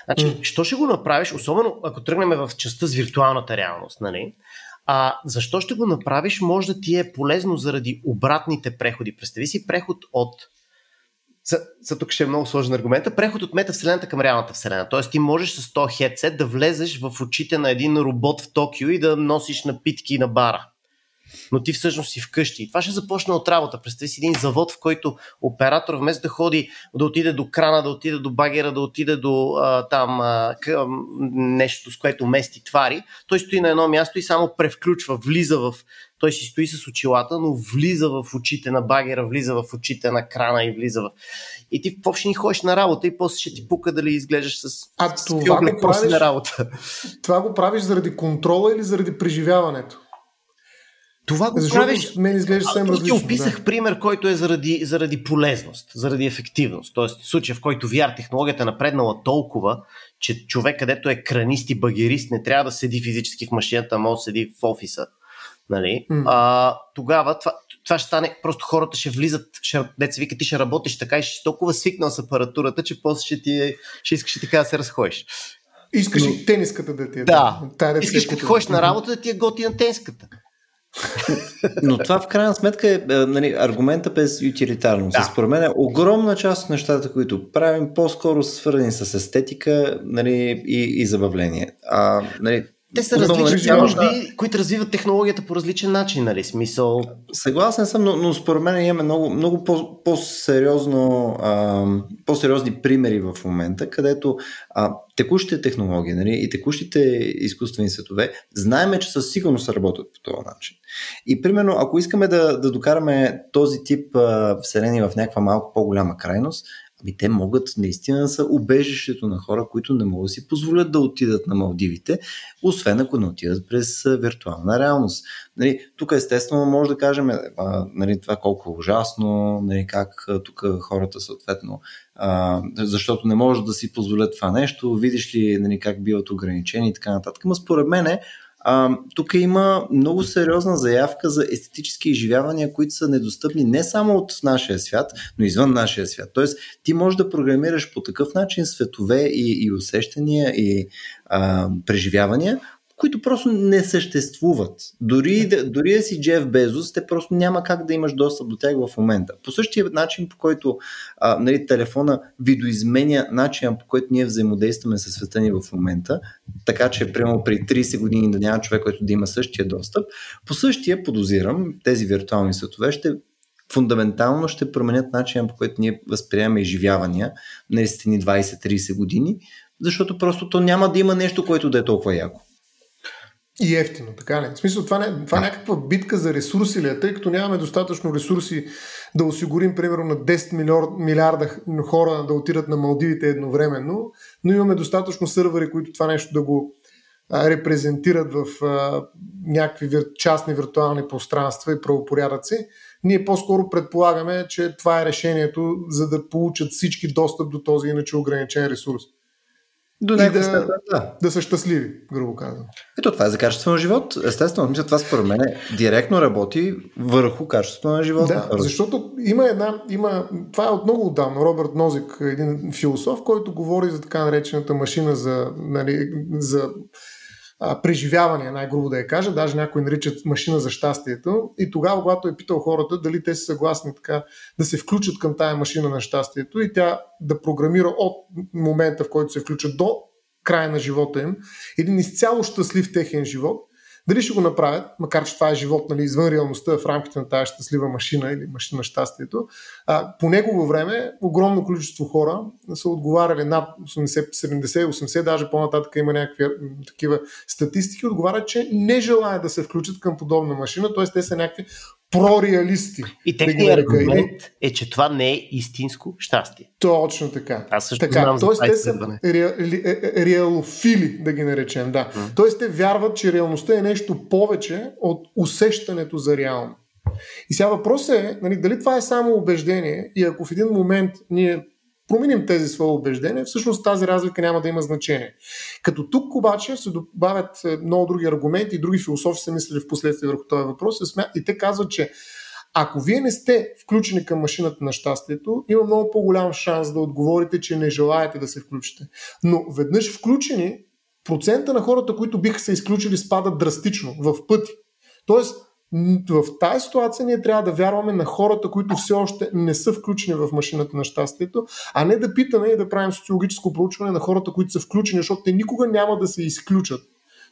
Значи, mm. що ще го направиш, особено ако тръгнем в частта с виртуалната реалност, нали? А, защо ще го направиш, може да ти е полезно заради обратните преходи. Представи си преход от за, за тук ще е много сложен аргумент. Преход от метавселената към реалната вселена. Тоест ти можеш с този хедсет да влезеш в очите на един робот в Токио и да носиш напитки на бара но ти всъщност си вкъщи. И това ще започне от работа. Представи си един завод, в който оператор вместо да ходи, да отиде до крана, да отиде до багера, да отиде до а, там а, къ, нещо, с което мести твари, той стои на едно място и само превключва, влиза в той си стои с очилата, но влиза в очите на багера, влиза в очите на крана и влиза в... И ти въобще ни ходиш на работа и после ще ти пука дали изглеждаш с... А с това го правиш, на работа. Това го правиш заради контрола или заради преживяването? Това го Защото правиш. Мен изглежда съвсем различно. Ти описах да. пример, който е заради, заради полезност, заради ефективност. Тоест, в случая, в който VR технологията е напреднала толкова, че човек, където е кранист и багерист, не трябва да седи физически в машината, а може да седи в офиса. Нали? Mm. А, тогава това, това ще стане, просто хората ще влизат, ще, деца вика, ти ще работиш така и ще си толкова свикнал с апаратурата, че после ще, ти, е, ще искаш и така да се разходиш. Искаш Но... и тениската да ти е. Да, да. искаш като ходиш на работа да ти е готина тениската. Но това в крайна сметка е, е нали, аргумента без ютилитарност. Да. Според мен огромна част от нещата, които правим, по-скоро са свързани с естетика нали, и, и забавление. А, нали, те са различни нужди, да. които развиват технологията по различен начин, нали? Смисъл. Съгласен съм, но, но според мен имаме много, много по, по-сериозно, а, по-сериозни примери в момента, където а, текущите технологии нали, и текущите изкуствени светове, знаеме, че със сигурност работят по този начин. И примерно, ако искаме да, да докараме този тип а, вселени в някаква малко по-голяма крайност, Ами те могат наистина да са убежището на хора, които не могат да си позволят да отидат на Малдивите, освен ако не отидат през виртуална реалност. Нали, тук естествено може да кажем а, нали, това колко е ужасно, нали, как тук хората съответно, а, защото не може да си позволят това нещо, видиш ли нали, как биват ограничени и така нататък. Но според мен тук има много сериозна заявка за естетически изживявания, които са недостъпни не само от нашия свят, но извън нашия свят. Тоест, ти можеш да програмираш по такъв начин светове и, и усещания и а, преживявания, които просто не съществуват. Дори да, дори да си Джеф Безос, те просто няма как да имаш достъп до тях в момента. По същия начин, по който а, нали, телефона видоизменя начина, по който ние взаимодействаме със света ни в момента, така че прямо при 30 години да няма човек, който да има същия достъп, по същия подозирам, тези виртуални светове ще фундаментално ще променят начина по който ние възприемаме изживявания на 20-30 години, защото просто то няма да има нещо, което да е толкова яко. И ефтино, така ли? В смисъл, това, не, това е някаква битка за ресурси ли е, тъй като нямаме достатъчно ресурси да осигурим, примерно, на 10 милиарда, милиарда хора да отидат на Малдивите едновременно, но имаме достатъчно сървъри, които това нещо да го а, репрезентират в а, някакви вир... частни виртуални пространства и правопорядъци. Ние по-скоро предполагаме, че това е решението, за да получат всички достъп до този иначе ограничен ресурс. До и да, да. да са щастливи, грубо казвам. Ето това е за качеството на живот. Естествено, мисля, това според мен директно работи върху качеството на живота. Да, защото има една, има, това е от много отдавна, Робърт Нозик, един философ, който говори за така наречената машина за, нали, за а, преживяване, най-грубо да я кажа, даже някои наричат машина за щастието. И тогава, когато е питал хората дали те са съгласни така да се включат към тая машина на щастието и тя да програмира от момента, в който се включат до края на живота им, един изцяло щастлив техен живот, дали ще го направят, макар че това е живот нали, извън реалността в рамките на тази щастлива машина или машина на щастието, а, по негово време огромно количество хора са отговаряли над 80, 70, 80, даже по-нататък има някакви такива статистики, отговарят, че не желаят да се включат към подобна машина, т.е. те са някакви прореалисти. И техният аргумент е, че това не е истинско щастие. Точно така. Аз също така, знам Тоест, те са ре, е, реалофили, да ги наречем. Да. Mm. Тоест, те вярват, че реалността е нещо повече от усещането за реално. И сега въпросът е, нали, дали това е само убеждение и ако в един момент ние променим тези свои убеждения, всъщност тази разлика няма да има значение. Като тук обаче се добавят е, много други аргументи и други философи са мислили в последствие върху този въпрос и те казват, че ако вие не сте включени към машината на щастието, има много по-голям шанс да отговорите, че не желаете да се включите. Но веднъж включени, процента на хората, които биха се изключили, спада драстично, в пъти. Тоест, в тази ситуация ние трябва да вярваме на хората, които все още не са включени в машината на щастието, а не да питаме и да правим социологическо проучване на хората, които са включени, защото те никога няма да се изключат.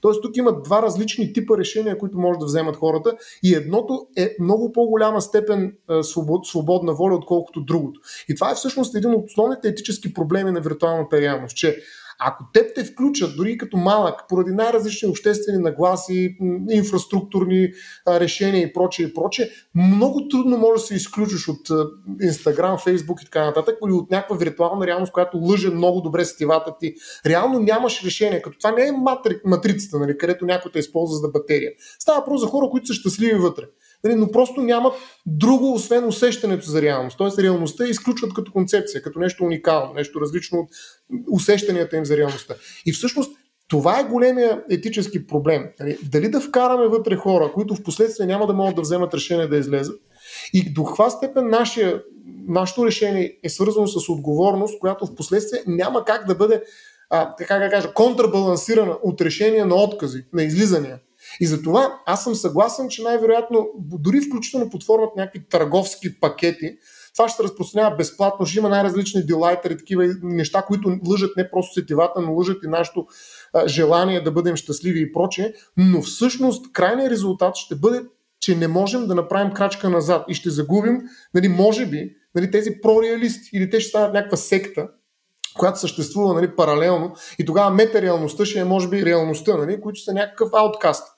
Тоест тук има два различни типа решения, които може да вземат хората и едното е много по-голяма степен свобод, свободна воля, отколкото другото. И това е всъщност един от основните етически проблеми на виртуалната реалност, че ако те те включат, дори като малък, поради най-различни обществени нагласи, инфраструктурни решения и прочее и прочее, много трудно може да се изключиш от Instagram, Facebook и така нататък, или от някаква виртуална реалност, която лъже много добре сетивата ти. Реално нямаш решение, като това не е матри, матрицата, нали, където някой те използва за батерия. Става въпрос за хора, които са щастливи вътре нали, но просто нямат друго, освен усещането за реалност. Тоест реалността изключват като концепция, като нещо уникално, нещо различно от усещанията им за реалността. И всъщност това е големия етически проблем. Нали, дали да вкараме вътре хора, които в последствие няма да могат да вземат решение да излезат, и до каква степен нашия, нашето решение е свързано с отговорност, която в последствие няма как да бъде а, така да кажа, контрабалансирана от решения на откази, на излизания. И за това аз съм съгласен, че най-вероятно, дори включително под формата някакви търговски пакети, това ще се разпространява безплатно, ще има най-различни делайтери, такива неща, които лъжат не просто сетивата, но лъжат и нашето желание да бъдем щастливи и прочее, но всъщност крайният резултат ще бъде, че не можем да направим крачка назад и ще загубим, нали, може би, нали, тези прореалисти или те ще станат някаква секта, която съществува нали, паралелно и тогава метареалността ще е може би реалността, нали, които са някакъв ауткаст.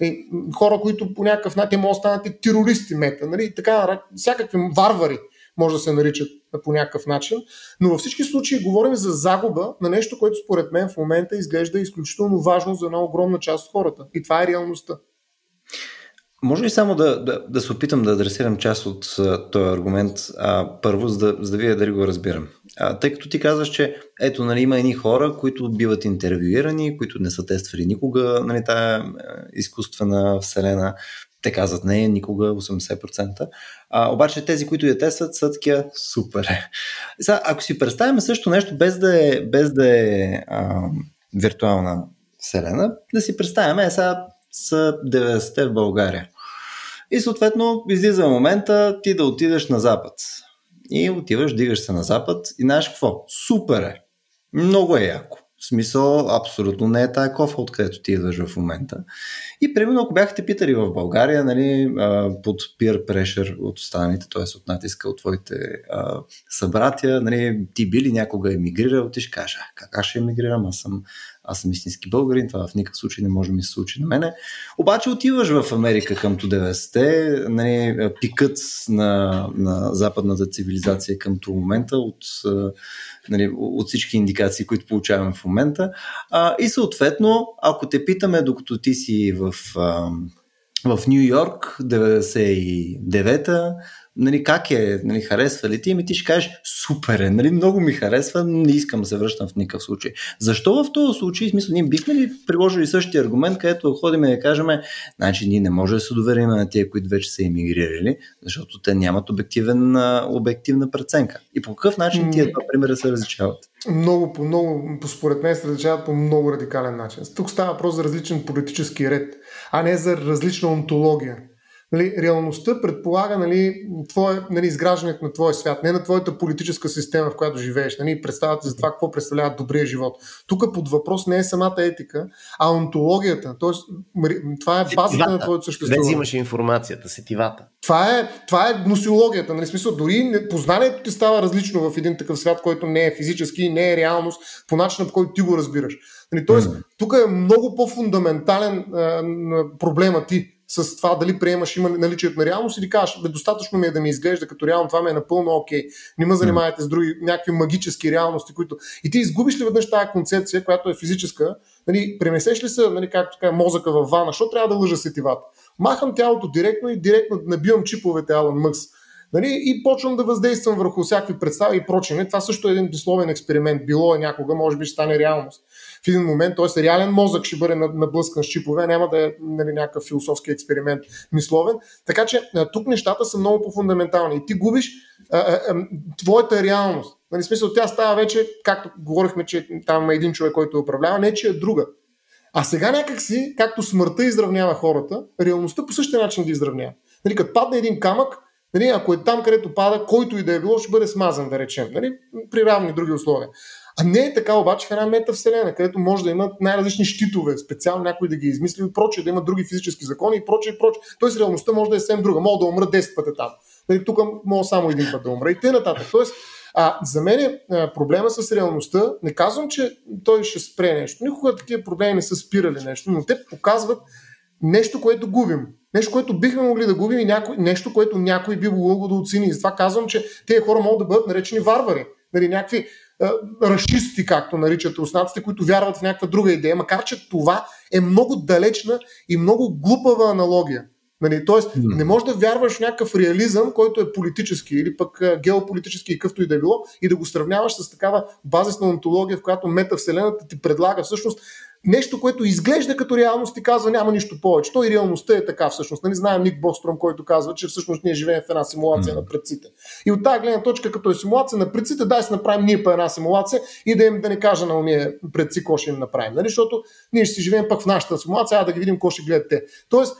И хора, които по някакъв начин могат да станат и терористи мета, нали? така, всякакви варвари може да се наричат по някакъв начин. Но във всички случаи говорим за загуба на нещо, което според мен в момента изглежда изключително важно за една огромна част от хората. И това е реалността. Може ли само да, да, да се опитам да адресирам част от този аргумент а, първо, за да, за да видя дали го разбирам? А, тъй като ти казваш, че ето, нали, има едни хора, които биват интервюирани, които не са тествали никога нали, тая изкуствена вселена. Те казват не, никога 80%. А, обаче тези, които я тестват, са такива супер. Сега, ако си представим също нещо, без да е, без да е а, виртуална вселена, да си представяме, е, сега са 90-те в България. И съответно излиза момента ти да отидеш на запад. И отиваш, дигаш се на запад и знаеш какво? Супер е! Много е яко. В смисъл, абсолютно не е тая кофа, откъдето ти идваш в момента. И примерно, ако бяхте питали в България, нали, под peer pressure от останалите, т.е. от натиска от твоите а, събратия, нали, ти би ли някога емигрирал, ти ще кажеш, как аз ще емигрирам, аз съм аз съм истински българин, това в никакъв случай не може да ми се случи на мене. Обаче отиваш в Америка към 90-те, нали, пикът на, на западната цивилизация към този момента от, нали, от всички индикации, които получаваме в момента. А, и съответно, ако те питаме, докато ти си в, with um, в Нью Йорк, 99-та, нали, как е, нали, харесва ли ти? Ами ти ще кажеш, супер е, нали, много ми харесва, не искам да се връщам в никакъв случай. Защо в този случай, смисъл, ние бихме ли приложили същия аргумент, където ходим и да кажем, значи ние не може да се доверим на тия, които вече са емигрирали, защото те нямат обективен, обективна преценка. И по какъв начин тия два примера се различават? Много, по много, по според мен се различават по много радикален начин. Тук става въпрос за различен политически ред, а не за различна онтология нали, реалността предполага нали, твое, нали, изграждането на твоя свят, не на твоята политическа система, в която живееш. Нали, представата за това какво представлява добрия живот. Тук под въпрос не е самата етика, а онтологията. Тоест, това е базата на твоето съществуване. Къде взимаш информацията, сетивата? Това е, това е гносиологията. Нали, смисъл, дори познанието ти става различно в един такъв свят, който не е физически, не е реалност, по начина по който ти го разбираш. Нали, тоест, mm. тук е много по-фундаментален а, проблема ти с това дали приемаш има наличието на реалност или кажеш, бе, достатъчно ми е да ми изглежда като реално, това ми е напълно окей. Okay. Не ме занимавайте с други някакви магически реалности, които. И ти изгубиш ли веднъж тази концепция, която е физическа, нали, премесеш ли се, нали, както така, мозъка в вана, защото трябва да лъжа сетивата. Махам тялото директно и директно набивам чиповете Алан Мъкс. Нали, и почвам да въздействам върху всякакви представи и прочее. Това също е един безсловен експеримент. Било е някога, може би ще стане реалност в един момент, т.е. реален мозък ще бъде наблъскан с чипове, няма да е нали, някакъв философски експеримент мисловен. Така че тук нещата са много по-фундаментални и ти губиш твоята реалност. Нали, смисъл, тя става вече, както говорихме, че там има един човек, който управлява, не че е друга. А сега някакси, както смъртта изравнява хората, реалността по същия начин ги изравнява. Нали, като падне един камък, нали, ако е там, където пада, който и да е било, ще бъде смазан, да речем, нали, при равни други условия. А не е така обаче в една метавселена, където може да има най-различни щитове, специално някой да ги измисли и прочее, да има други физически закони и прочее, и прочее. Тоест реалността може да е съвсем друга. Мога да умра 10 пъти там. Нали, тук мога само един път да умра. И те нататък. Тоест, а, за мен е, проблема с реалността, не казвам, че той ще спре нещо. Никога такива проблеми не са спирали нещо, но те показват нещо, което губим. Нещо, което бихме могли да губим и някой, нещо, което някой би могъл да оцени. И затова казвам, че тези хора могат да бъдат наречени варвари. Нали, някакви расисти, както наричат руснаците, които вярват в някаква друга идея, макар че това е много далечна и много глупава аналогия. Нали, тоест, не можеш да вярваш в някакъв реализъм, който е политически или пък геополитически и къвто и да е било, и да го сравняваш с такава базисна онтология, в която метавселената ти предлага всъщност нещо, което изглежда като реалност и казва няма нищо повече. Той и реалността е така всъщност. Нали знаем Ник Бостром, който казва, че всъщност ние живеем в една симулация mm. на предците. И от тази гледна точка, като е симулация на предците, дай се направим ние по една симулация и да им да не кажа на уния предци какво ще им направим. Нали? Защото ние ще си живеем пък в нашата симулация, а да ги видим какво ще гледат те. Тоест,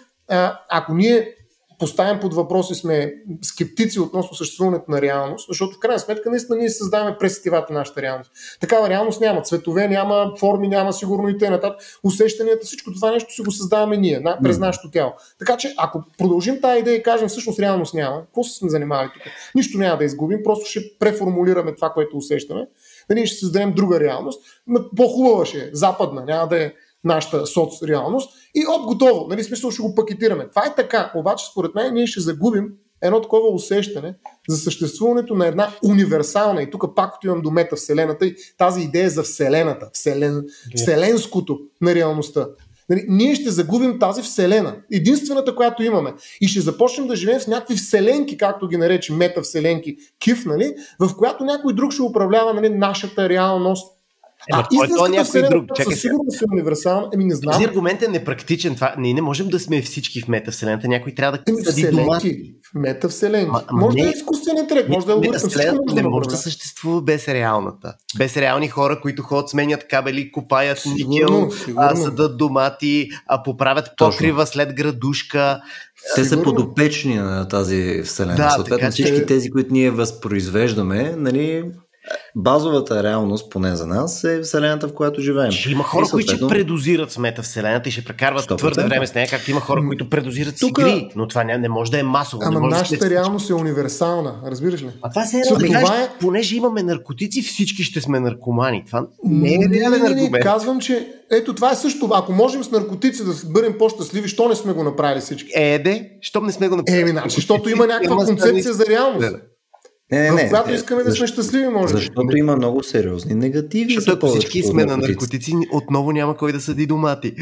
ако ние поставим под въпрос и сме скептици относно съществуването на реалност, защото в крайна сметка наистина ние създаваме пресетивата нашата реалност. Такава реалност няма. Цветове няма, форми няма, сигурно и т.н. Усещанията, всичко това нещо си го създаваме ние, през нашето тяло. Така че ако продължим тази идея и кажем всъщност реалност няма, какво се сме занимавали тук? Нищо няма да изгубим, просто ще преформулираме това, което усещаме. Да ние ще създадем друга реалност, но по-хубава ще е, западна, няма да е нашата соцреалност и от готово, нали, смисъл ще го пакетираме. Това е така, обаче според мен ние ще загубим едно такова усещане за съществуването на една универсална, и тук пак отивам до мета Вселената и тази идея за Вселената, вселен, вселенското на реалността. Нали, ние ще загубим тази вселена, единствената, която имаме. И ще започнем да живеем в някакви вселенки, както ги нарече метавселенки, киф, нали, в която някой друг ще управлява нали, нашата реалност а, а е то някой друг. Чакай, със сигурност е универсална. Еми не знам. Този аргумент е непрактичен. Това, ние не можем да сме всички в метавселената. Някой трябва да съди дома. В метавселенки. може не, да е изкуствен интелект, може да е алгоритъм. Може не може да съществува без реалната. Без реални хора, които ходят, сменят кабели, копаят никел, съдат домати, а поправят покрива след градушка. Те са подопечни на тази вселена. Да, Съответно, всички тези, които ние възпроизвеждаме, нали, базовата реалност, поне за нас, е Вселената, в която живеем. Ще има хора, съответно... които ще предозират с метавселената и ще прекарват 100%. твърде време с нея, както има хора, които предозират с Тука... игри, но това не, не може да е масово. Ама може нашата да реалност е универсална, разбираш ли? А това се е това е... понеже имаме наркотици, всички ще сме наркомани. Това не е реален аргумент. Казвам, че ето това е също. Ако можем с наркотици да бъдем по-щастливи, що не сме го направили всички? Е, де, що не сме го направили? Еми, значи, защото има някаква концепция за реалност. Не, не, не. В която искаме да сме щастливи, може Защото има много сериозни негативи. Защото ако всички сме на наркотици, отново няма кой да съди домати.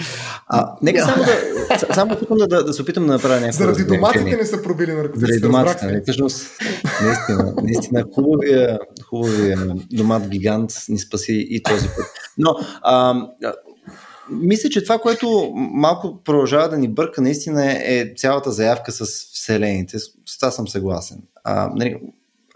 А, нека само да, само да, да, да се опитам да направя някакво Заради доматите не са пробили наркотици. Заради доматите, нали? Всъщност, наистина, наистина хубавия, хубавия домат гигант ни спаси и този път. Но, а, мисля, че това, което малко продължава да ни бърка наистина е, е цялата заявка с вселените. С това съм съгласен. А, нали,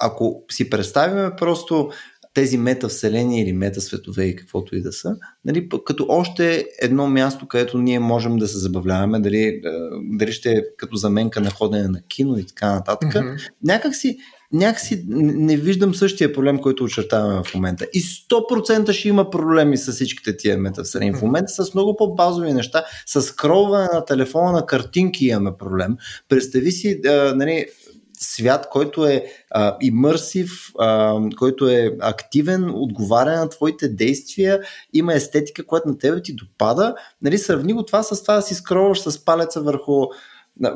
ако си представяме просто тези метавселени или метасветове и каквото и да са, нали, като още едно място, където ние можем да се забавляваме, дали, дали ще е като заменка на ходене на кино и така нататък, mm-hmm. някакси някакси не виждам същия проблем, който очертаваме в момента. И 100% ще има проблеми с всичките тия метавселени. В момента с много по-базови неща, с скролване на телефона на картинки имаме проблем. Представи си, а, нали, свят, който е а, имърсив, а, който е активен, отговаря на твоите действия, има естетика, която на тебе ти допада. Нали, сравни го това с това да си скроваш с палеца върху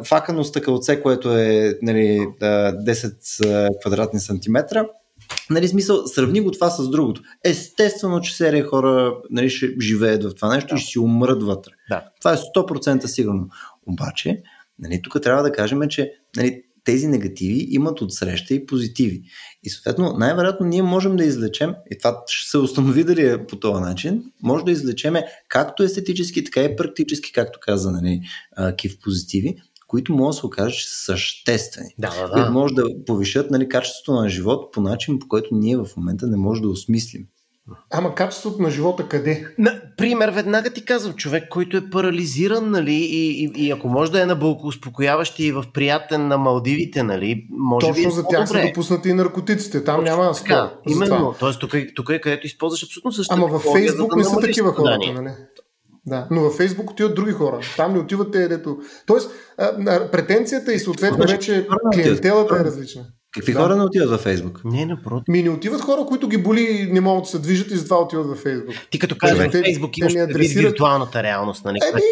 факано стъкълце, което е нали, 10 квадратни сантиметра. Нали, смисъл, сравни го това с другото. Естествено, че серия хора нали, ще живеят в това нещо да. и ще си умрат вътре. Да. Това е 100% сигурно. Обаче, нали, тук трябва да кажем, че нали, тези негативи имат отсреща и позитиви. И съответно, най-вероятно ние можем да излечем, и това ще се установи дали е по този начин, може да излечеме както естетически, така и практически, както каза нали, Кив позитиви, които могат да се окажат съществени. Да, да, да. Които може да повишат нали, качеството на живот по начин, по който ние в момента не можем да осмислим. Ама качеството на живота къде? На, пример, веднага ти казвам, човек, който е парализиран, нали, и, и, и ако може да е на успокояващи и в приятен на Малдивите, нали, може Точно би е за тях са допуснати и наркотиците, там Точно няма спор. Именно, т.е. тук, е, тук е където използваш абсолютно същото. Ама във Фейсбук да не са такива хора, нали? Да, но във Фейсбук отиват други хора. Там не отиват те, дето. Тоест, претенцията и съответно значи, вече клиентелата е различна. Какви да. хора не отиват във Фейсбук? Не, напротив. Ми не отиват хора, които ги боли, не могат да се движат и затова отиват във Фейсбук. Ти като кажеш във Фейсбук имаш адресират... виртуалната реалност, нали? Еми,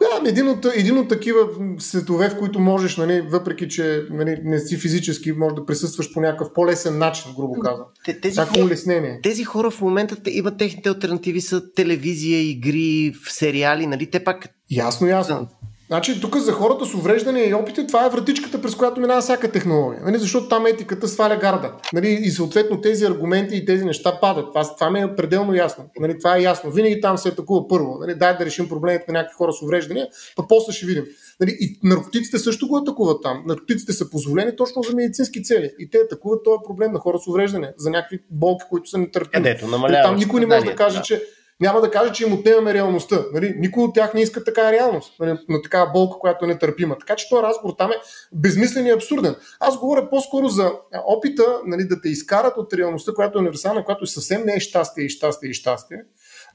да, един от, един от такива светове, в които можеш, нали, въпреки че нали, не си физически, може да присъстваш по някакъв по-лесен начин, грубо казвам. тези, хора, улеснение. тези хора в момента те, имат техните альтернативи са телевизия, игри, в сериали, нали? Те пак. Ясно, ясно. Значи, тук за хората с увреждане и опити, това е вратичката, през която минава всяка технология. Нали? Защото там етиката сваля гарда. Нали? И съответно тези аргументи и тези неща падат. Това, това ми е пределно ясно. Нали? Това е ясно. Винаги там се атакува първо. Нали? Дай да решим проблемите на някакви хора с увреждания, па после ще видим. Нали? И наркотиците също го атакуват там. Наркотиците са позволени точно за медицински цели. И те атакуват този проблем на хора с увреждане, за някакви болки, които са нетърпими. Ето, там никой не може да каже, да. че няма да кажа, че им отнемаме реалността. Нали? Никой от тях не иска такава реалност, нали? на такава болка, която е нетърпима. Така че този разговор там е безмислен и абсурден. Аз говоря по-скоро за опита нали, да те изкарат от реалността, която е универсална, която съвсем не е щастие и щастие и щастие,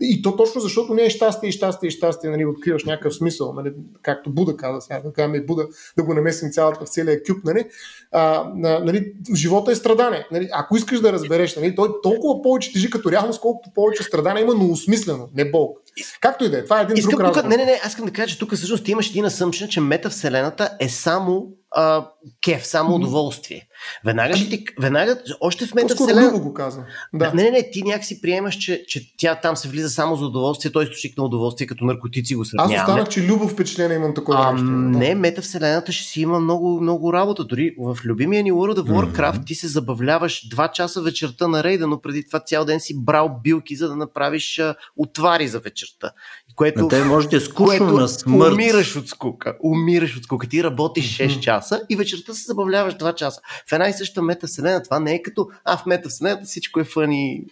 и то точно защото не е щастие щастие щастие, нали, откриваш някакъв смисъл, нали, както Буда каза сега, да кажем Буда, да го намесим цялата в целия кюб, нали, а, нали, живота е страдание. Нали, ако искаш да разбереш, нали, той толкова повече тежи като реалност, колкото повече страдание има, но осмислено, не болка. Както и да е, това е един Искам друг разговор. Не, не, не, аз искам да кажа, че тук всъщност ти имаш един асъмпшен, че метавселената е само а, кеф, само удоволствие. Веднага ще ти, веднага, още в метавселената... го каза. Да. Не, не, не, ти някакси приемаш, че, че тя там се влиза само за удоволствие, той е източник на удоволствие, като наркотици го сравняваме. Аз останах, че любов впечатление имам такова а, нещо. Не, метавселената ще си има много, много работа. Дори в любимия ни World of Warcraft mm-hmm. ти се забавляваш два часа вечерта на рейда, но преди това цял ден си брал билки, за да направиш а, отвари за вечерта. Което, те може да е скучно на смърт. Умираш от скука. Умираш от скука. Ти работиш 6 часа и вечерта се забавляваш 2 часа. В една и съща метавселена това не е като а в метавселената всичко е фъни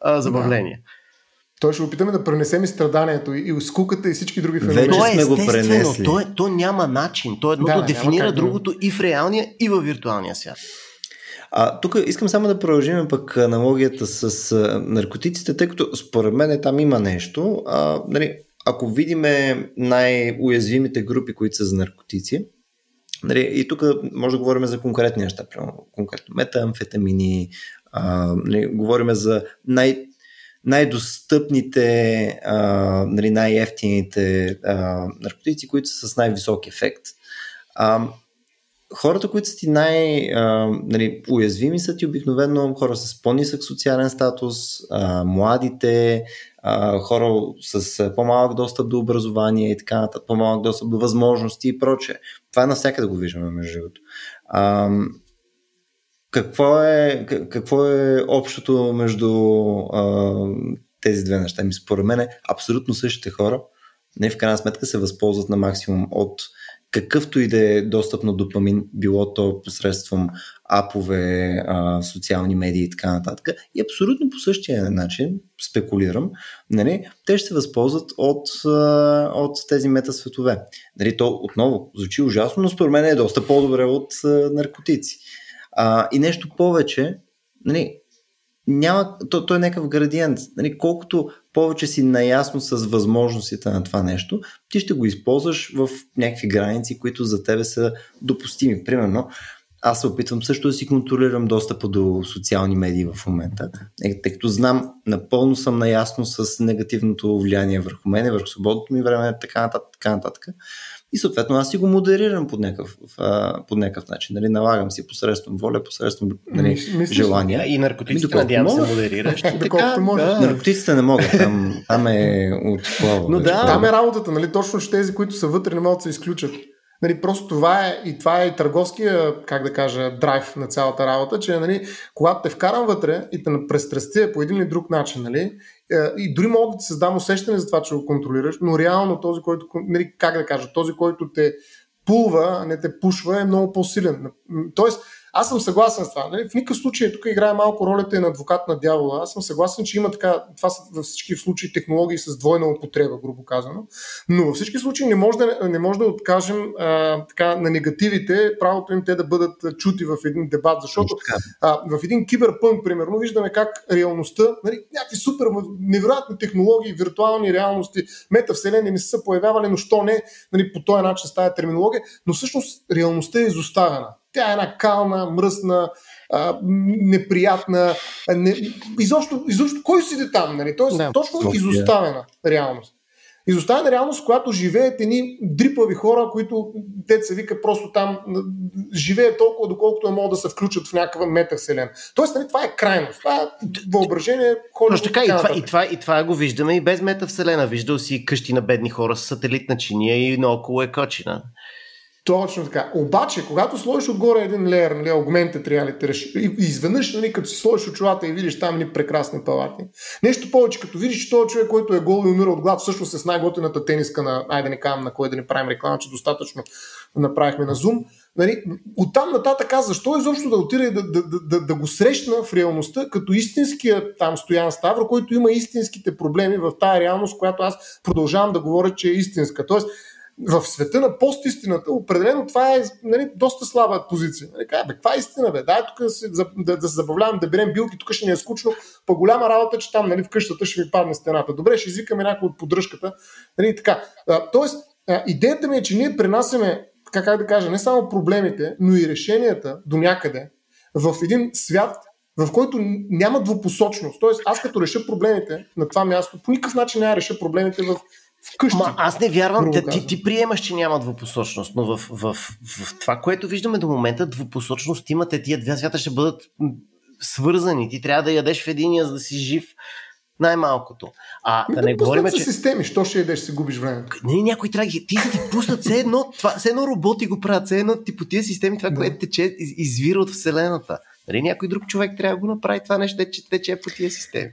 а, забавление. Да. Той ще опитаме да пренесем и страданието, и скуката, и всички други феномени. Вече сме го пренесли. То, е, то няма начин. То едното да, дефинира другото и в реалния, и в виртуалния свят. А, тук искам само да продължим пък аналогията с а, наркотиците, тъй като според мен там има нещо. А, нали, ако видиме най-уязвимите групи, които са за наркотици, нали, и тук може да говорим за конкретни неща, примерно, конкретно метамфетамини, а, нали, говорим за най- най-достъпните, а, нали, най-ефтините а, наркотици, които са с най-висок ефект. А, хората, които са ти най-уязвими, нали, са ти обикновено хора с по-нисък социален статус, а, младите, а, хора с по-малък достъп до образование и така нататък, по-малък достъп до възможности и прочее. Това е навсякъде го виждаме, между другото. Какво е, какво е общото между а, тези две неща? Ми според мен абсолютно същите хора не в крайна сметка се възползват на максимум от какъвто и да е достъп на допамин, било то посредством апове, а, социални медии и така нататък. И абсолютно по същия начин, спекулирам, нали, те ще се възползват от, от тези метасветове. Нали, то отново звучи ужасно, но според мен е доста по-добре от а, наркотици. А, и нещо повече, нали, няма, то, то е някакъв градиент. Нали, колкото повече си наясно с възможностите на това нещо, ти ще го използваш в някакви граници, които за тебе са допустими. Примерно, аз се опитвам също да си контролирам достъпа до социални медии в момента, е, тъй като знам, напълно съм наясно с негативното влияние върху мен, върху свободното ми време, така нататък, така нататък. И съответно аз си го модерирам по някакъв, по някакъв начин. Нали? Налагам си посредством воля, посредством нали, Мислиш, желания. И наркотиците, ами, надявам се, модерираш. така, да. Наркотиците не могат. Там, там е от Но да. Там е работата, нали? Точно че тези, които са вътре, не могат да се изключат. Нали, просто това е и това е търговския, как да кажа, драйв на цялата работа, че нали, когато те вкарам вътре и те престрастия по един или друг начин, нали, е, и дори мога да ти създам усещане за това, че го контролираш, но реално този, който, нали, как да кажа, този, който те пулва, не те пушва, е много по-силен. Тоест, аз съм съгласен с това. Нали? В никакъв случай тук играе малко ролята и на адвокат на дявола. Аз съм съгласен, че има така, това са във всички случаи технологии с двойна употреба, грубо казано. Но във всички случаи не може да, не може да откажем а, така, на негативите правото им те да бъдат чути в един дебат, защото а, в един киберпънк, примерно, виждаме как реалността, нали, някакви супер невероятни технологии, виртуални реалности, метавселени не са появявали, но що не нали, по този начин с тази терминология, но всъщност реалността е изоставена. Тя е една кална, мръсна, а, неприятна. Не, изобщо, изобщо, кой седи там? Нали? Тоест, да. точно изоставена реалност. Изоставена реалност, в която живеят едни дрипави хора, които те се вика просто там живеят толкова, доколкото е могат да се включат в някаква метавселен. Тоест, нали, това е крайност. Това е въображение, хора. Точно така, и това, и, това, и това го виждаме и без метавселена. Виждал си къщи на бедни хора с сателитна чиния и наоколо е кочина. Точно така. Обаче, когато сложиш отгоре един леер, нали, augmented reality, и изведнъж, нали, като си сложиш очилата и видиш там ни прекрасни палати, нещо повече, като видиш, че този човек, който е гол и умира от глад, всъщност е с най-готината тениска на, айде не кажам на кой да не правим реклама, че достатъчно направихме на Zoom, нали, оттам нататък аз защо изобщо да отида и да, да, да, да, да го срещна в реалността като истинския там Стоян Ставро, който има истинските проблеми в тази реалност, която аз продължавам да говоря, че е истинска. Тоест, в света на постистината, определено това е нали, доста слаба позиция. Нали, кажа, бе, каква е истина, бе? Дай тук да се, да, да се забавлявам, да берем билки, тук ще ни е скучно. По голяма работа, че там нали, в къщата ще ми падне стената. Добре, ще извикаме някой от поддръжката. Нали, така. А, тоест, а, идеята ми е, че ние пренасяме, така как да кажа, не само проблемите, но и решенията до някъде в един свят, в който няма двупосочност. Тоест, аз като реша проблемите на това място, по никакъв начин няма реша проблемите в вкъщи. Ма, аз не вярвам, да, ти, ти приемаш, че няма двупосочност, но в, в, в, в това, което виждаме до момента, двупосочност имате, тия две свята ще бъдат свързани. Ти трябва да ядеш в единия, за да си жив най-малкото. А Ми да, не говорим, че... системи, що ще ядеш, си губиш време. Не, някой трябва Ти да ти пуснат все едно, това, все едно роботи го правят, все едно ти по тия системи, това, да. което тече, извира от Вселената. Нали, някой друг човек трябва да го направи това нещо, че тече по тия системи.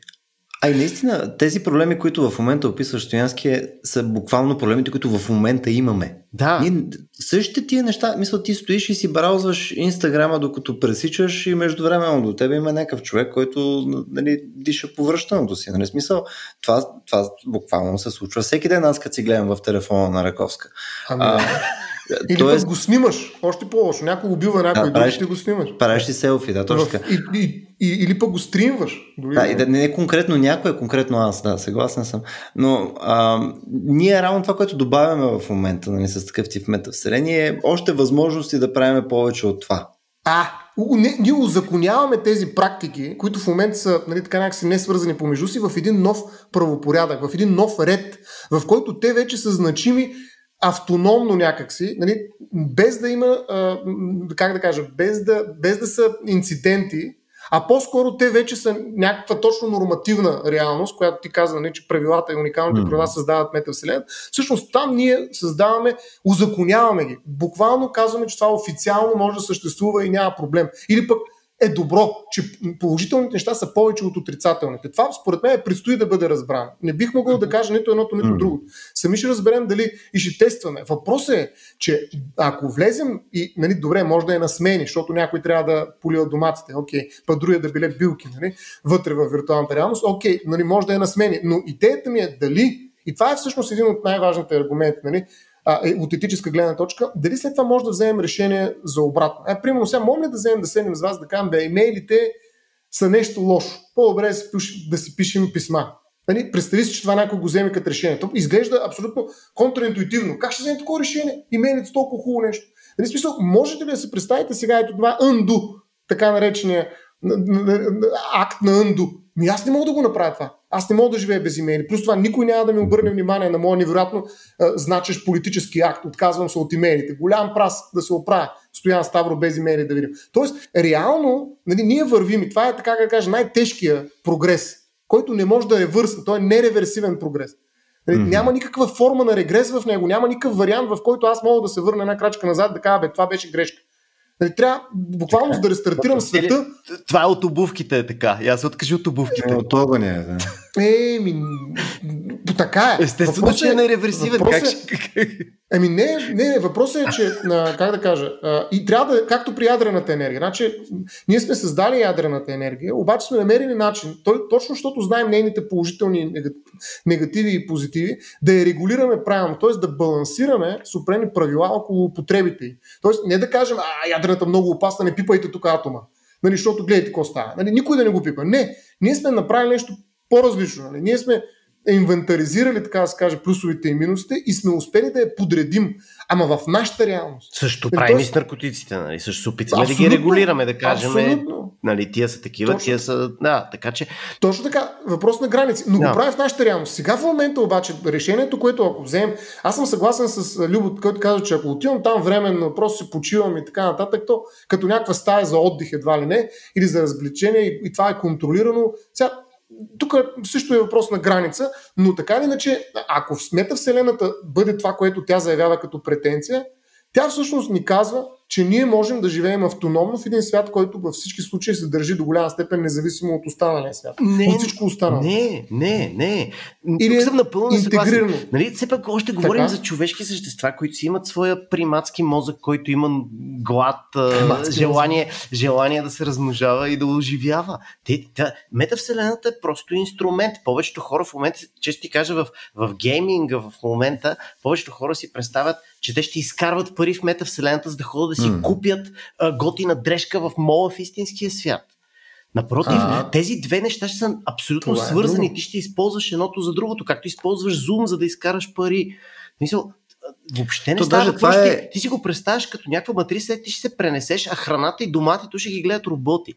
А и наистина, тези проблеми, които в момента описваш Стоянски, е, са буквално проблемите, които в момента имаме. Да. Ние, същите тия неща, мисля, ти стоиш и си браузваш Инстаграма, докато пресичаш и междувременно до тебе има някакъв човек, който нали, диша повръщаното си. Нали, смисъл, това, това буквално се случва всеки ден, аз като си гледам в телефона на Раковска. Ами, а, Или Тоест... пък го снимаш, още по-лошо. Някой убива някой да, друг, ти го снимаш. Правиш ли селфи, да, точно така. И, и, и, или пък го стримваш. Дори да, и да, не е конкретно някой, конкретно аз, да, съгласен съм. Но а, ние равно това, което добавяме в момента нали, с такъв тип метавселени е още възможности да правим повече от това. А, не, ние узаконяваме тези практики, които в момента са нали, така някакси не свързани помежду си, в един нов правопорядък, в един нов ред, в който те вече са значими автономно някакси, нали, без да има, а, как да кажа, без да, без да са инциденти, а по-скоро те вече са някаква точно нормативна реалност, която ти казва, не, че правилата и уникалните mm. правила създават метавселената. Всъщност там ние създаваме, узаконяваме ги. Буквално казваме, че това официално може да съществува и няма проблем. Или пък е добро, че положителните неща са повече от отрицателните. Това според мен предстои да бъде разбрано. Не бих могъл да кажа нито едното, нито другото. Сами ще разберем дали и ще тестваме. Въпросът е, че ако влезем и, нали, добре, може да е на смени, защото някой трябва да полива доматите, окей, па другия да биле билки, нали, вътре в виртуалната реалност, окей, нали, може да е на смени. Но идеята ми е дали, и това е всъщност един от най-важните аргументи, нали, а, е, от етическа гледна точка, дали след това може да вземем решение за обратно. Е, примерно сега, можем ли да вземем да седнем с вас да кажем, бе, имейлите са нещо лошо. По-добре да си, да си пишем писма. Нали, представи си, че това някой го вземе като решение. То изглежда абсолютно контраинтуитивно. Как ще вземе такова решение? Имейлите са толкова хубаво нещо. Нали, смисъл, можете ли да се представите сега ето това undo, така наречения акт на undo? Ми аз не мога да го направя това. Аз не мога да живея без имейли. Плюс това никой няма да ми обърне внимание на моя невероятно значещ политически акт. Отказвам се от имейлите. Голям прас да се оправя. Стоян Ставро без имейли да видим. Тоест, реално, нали, ние вървим и това е така да кажа най-тежкия прогрес, който не може да е върсен. Той е нереверсивен прогрес. Нали, mm-hmm. Няма никаква форма на регрес в него, няма никакъв вариант, в който аз мога да се върна една крачка назад да кажа, бе, това беше грешка. Нали, трябва буквално да рестартирам света. Това е от обувките, е така. И аз се откажи от обувките. Е, от огъня, е, да. Еми, така е. Естествено, че е нереверсивен. Как е, еми, не, не, въпросът е, че, как да кажа, и трябва да, както при ядрената енергия. Значи, ние сме създали ядрената енергия, обаче сме намерили начин, той, точно защото знаем нейните положителни негативи и позитиви, да я регулираме правилно, т.е. да балансираме с опрени правила около употребите Тоест, не да кажем, а, ядрената е много опасна, не пипайте тук атома. Нали, защото гледайте какво става. Нали, никой да не го пипа. Не, ние сме направили нещо по-различно. Нали? Ние сме инвентаризирали, така да се каже, плюсовите и минусите и сме успели да я подредим, ама в нашата реалност. Също нали, правим и с наркотиците, нали? Също се опитваме да ги регулираме, да кажем. Абсолютно. Нали, тия са такива, Точно. тия са. Да, така че. Точно така, въпрос на граници. Но да. го правим в нашата реалност. Сега в момента обаче, решението, което ако вземем, аз съм съгласен с Любо, който казва, че ако отивам там временно, просто се почивам и така нататък, то като някаква стая за отдих едва ли не, или за развлечение и, и това е контролирано. Сега, тук също е въпрос на граница, но така или иначе, ако в метавселената бъде това, което тя заявява като претенция, тя всъщност ни казва, че ние можем да живеем автономно в един свят, който във всички случаи се държи до голяма степен независимо от останалия свят. Не, от всичко останало. Не, не, не. Или Тук съм напълно интегрирано. Нали, все пак още говорим така? за човешки същества, които си имат своя приматски мозък, който има глад, желание, желание да се размножава и да оживява. Те, та, метавселената е просто инструмент. Повечето хора в момента, често ти кажа, в, в гейминга в момента, повечето хора си представят че те ще изкарват пари в метавселената, за да ходят да си mm. купят а, готина дрежка в мола в истинския свят. Напротив, а, тези две неща ще са абсолютно е свързани. Е Ти ще използваш едното за другото, както използваш Zoom, за да изкараш пари. Мисъл, въобще не То става това е... ти, си го представяш като някаква матрица, ти ще се пренесеш, а храната и доматито ще ги гледат роботи.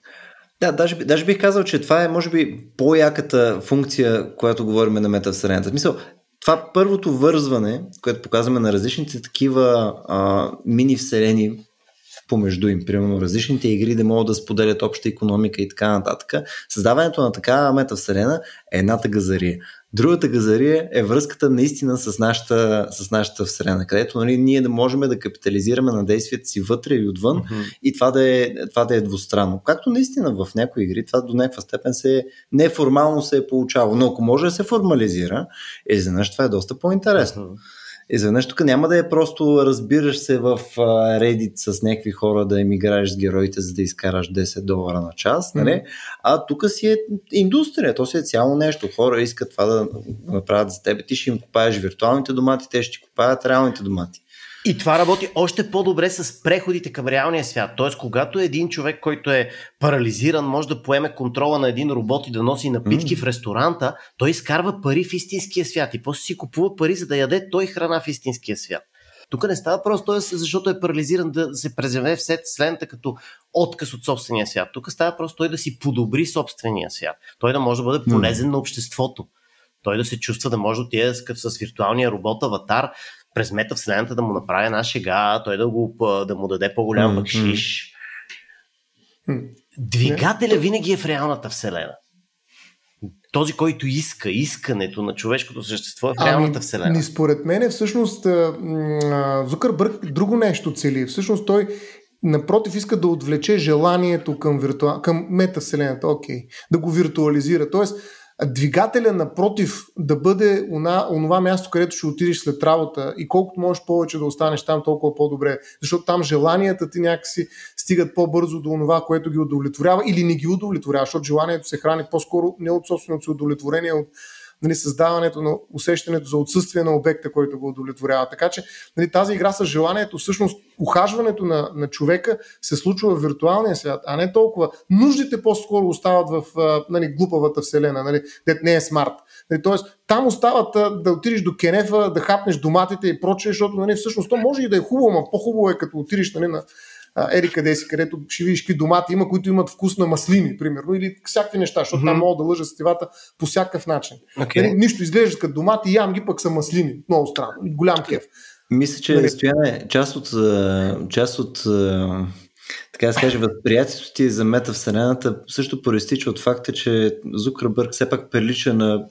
Да, даже, даже бих казал, че това е, може би, по-яката функция, която говорим на метавселената. В смисъл, това първото вързване, което показваме на различните такива а, мини вселени помежду им, примерно различните игри да могат да споделят обща економика и така нататък. Създаването на такава метавселена е едната газария. Другата газария е връзката наистина с нашата, с нашата вселена, където нали, ние да можем да капитализираме на действията си вътре и отвън mm-hmm. и това да, е, това да е двустранно. Както наистина в някои игри това до някаква степен се неформално се е получавало, но ако може да се формализира, изведнъж това е доста по-интересно. Mm-hmm изведнъж тук няма да е просто разбираш се в Reddit с някакви хора да им играеш с героите, за да изкараш 10 долара на час, нали? Mm-hmm. а тук си е индустрия, то си е цяло нещо. Хора искат това да направят за теб, ти ще им купаеш виртуалните домати, те ще ти купаят реалните домати. И това работи още по-добре с преходите към реалния свят. Тоест, когато един човек, който е парализиран, може да поеме контрола на един робот и да носи напитки mm. в ресторанта, той изкарва пари в истинския свят и после си купува пари, за да яде той храна в истинския свят. Тук не става просто, защото е парализиран да се преземе в следната като отказ от собствения свят. Тук става просто той да си подобри собствения свят. Той да може да бъде полезен mm. на обществото. Той да се чувства да може да отиде с, с виртуалния робот аватар през метавселената да му направи една шега, той да, го, да му даде по-голям бъкшиш. Mm-hmm. Двигателя винаги е в реалната вселена. Този, който иска, искането на човешкото същество е в ами, реалната ами, вселена. Не, според мен е всъщност Зукърбърг друго нещо цели. Всъщност той напротив иска да отвлече желанието към, виртуал... към метавселената, окей, да го виртуализира. Тоест, двигателя напротив да бъде она, онова място, където ще отидеш след работа и колкото можеш повече да останеш там, толкова по-добре. Защото там желанията ти някакси стигат по-бързо до това, което ги удовлетворява или не ги удовлетворява, защото желанието се храни по-скоро не от собственото си удовлетворение, от нали, създаването на усещането за отсъствие на обекта, който го удовлетворява. Така че нали, тази игра с желанието, всъщност ухажването на, на човека се случва в виртуалния свят, а не толкова. Нуждите по-скоро остават в нали, глупавата вселена, нали, дет не е смарт. Нали, тоест, там остават да отидеш до Кенефа, да хапнеш доматите и прочее, защото нали, всъщност то може и да е хубаво, но по-хубаво е като отидеш нали, на, ери къде си, където ще видиш какви домати има, които имат вкус на маслини, примерно, или всякакви неща, защото mm-hmm. там могат да лъжат стивата по всякакъв начин. Okay. Нали, нищо изглежда като домати, ям ги пък са маслини. Много странно. Голям кеф. Мисля, че нали? Стояне, част от, част от така да се каже, възприятието ти за метавселената също проистича от факта, че Зукърбърг все пак прилича на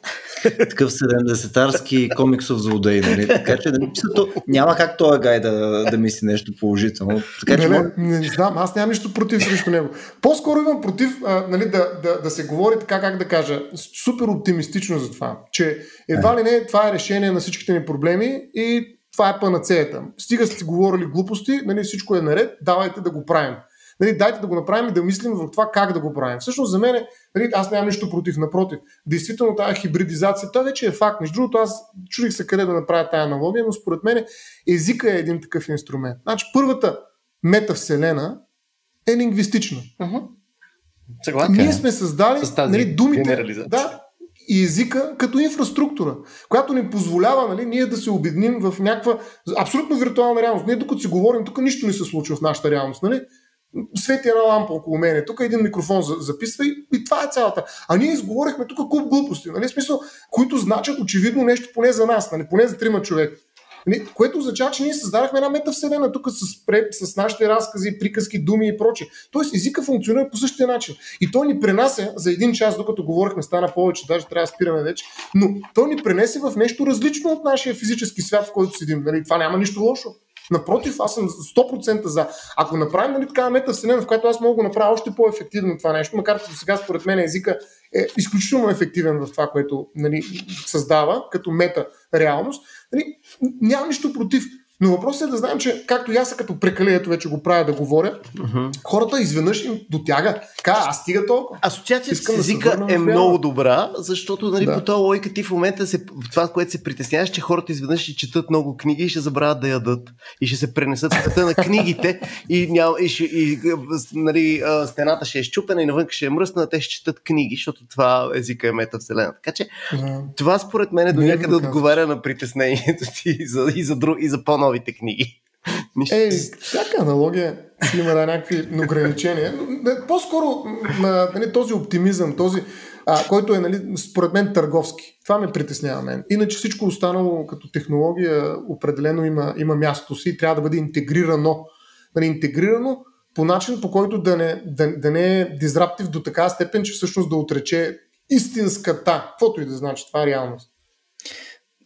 такъв 70-тарски комиксов злодей. Нали? Така че нали, то, няма как този гай да, да мисли нещо положително. Така, че, не, не, не, знам, аз нямам нищо против срещу него. По-скоро имам против а, нали, да, да, да се говори така, как да кажа, супер оптимистично за това, че едва ли не това е решение на всичките ни проблеми и това е панацеята. Стига сте говорили глупости, нали, всичко е наред, давайте да го правим. Нали, дайте да го направим и да мислим в това как да го правим. Всъщност за мен, нали, аз нямам нищо против, напротив. Действително тази хибридизация, това вече е факт. Между другото, аз чудих се къде да направя тази аналогия, но според мен езика е един такъв инструмент. Значи първата метавселена е лингвистична. Uh-huh. Съгласен. Ние сме създали нали, думите. Да, и езика като инфраструктура, която ни позволява нали, ние да се обедним в някаква абсолютно виртуална реалност. Ние докато си говорим, тук нищо не се случва в нашата реалност. Нали? Свети една лампа около мене, тук един микрофон записва и, и това е цялата. А ние изговорихме тук куп глупости, нали? смисъл, които значат очевидно нещо поне за нас, нали? поне за трима човека. Нали, което означава, че ние създадахме една метавселена тук с, пред, с нашите разкази, приказки, думи и прочее. Тоест езика функционира по същия начин. И той ни пренася за един час, докато говорихме, стана повече, даже трябва да спираме вече, но той ни пренесе в нещо различно от нашия физически свят, в който седим. Нали, това няма нищо лошо. Напротив, аз съм 100% за. Ако направим нали, такава метавселена, в която аз мога да направя още по-ефективно това нещо, макар че сега според мен езика е изключително ефективен в това, което нали, създава като мета реалност, нали, няма нищо против. Но въпросът е да знаем, че както и аз като прекалението вече го правя да говоря, uh-huh. хората изведнъж им дотяга. Ка, аз стига толкова. Асоциацията с езика да е много добра, защото нали, да. по този лойка ти в момента се, това, което се притесняваш, че хората изведнъж ще четат много книги и ще забравят да ядат. И ще се пренесат света на книгите и, няма, и, ще, и нали, стената ще е щупена и навън ще е мръсна, те ще четат книги, защото това езика е метавселена. Така че uh-huh. това според мен е до някъде отговаря на притеснението ти и за, и за, друг, и за по-новите книги. Е, всяка аналогия има да, някакви ограничения. По-скоро нали, този оптимизъм, този, а, който е нали, според мен търговски. Това ме притеснява мен. Иначе всичко останало като технология определено има, има мястото си и трябва да бъде интегрирано. Нали, интегрирано по начин, по който да не, да, да не е дизраптив до така степен, че всъщност да отрече истинската, каквото и да значи, това е реалност.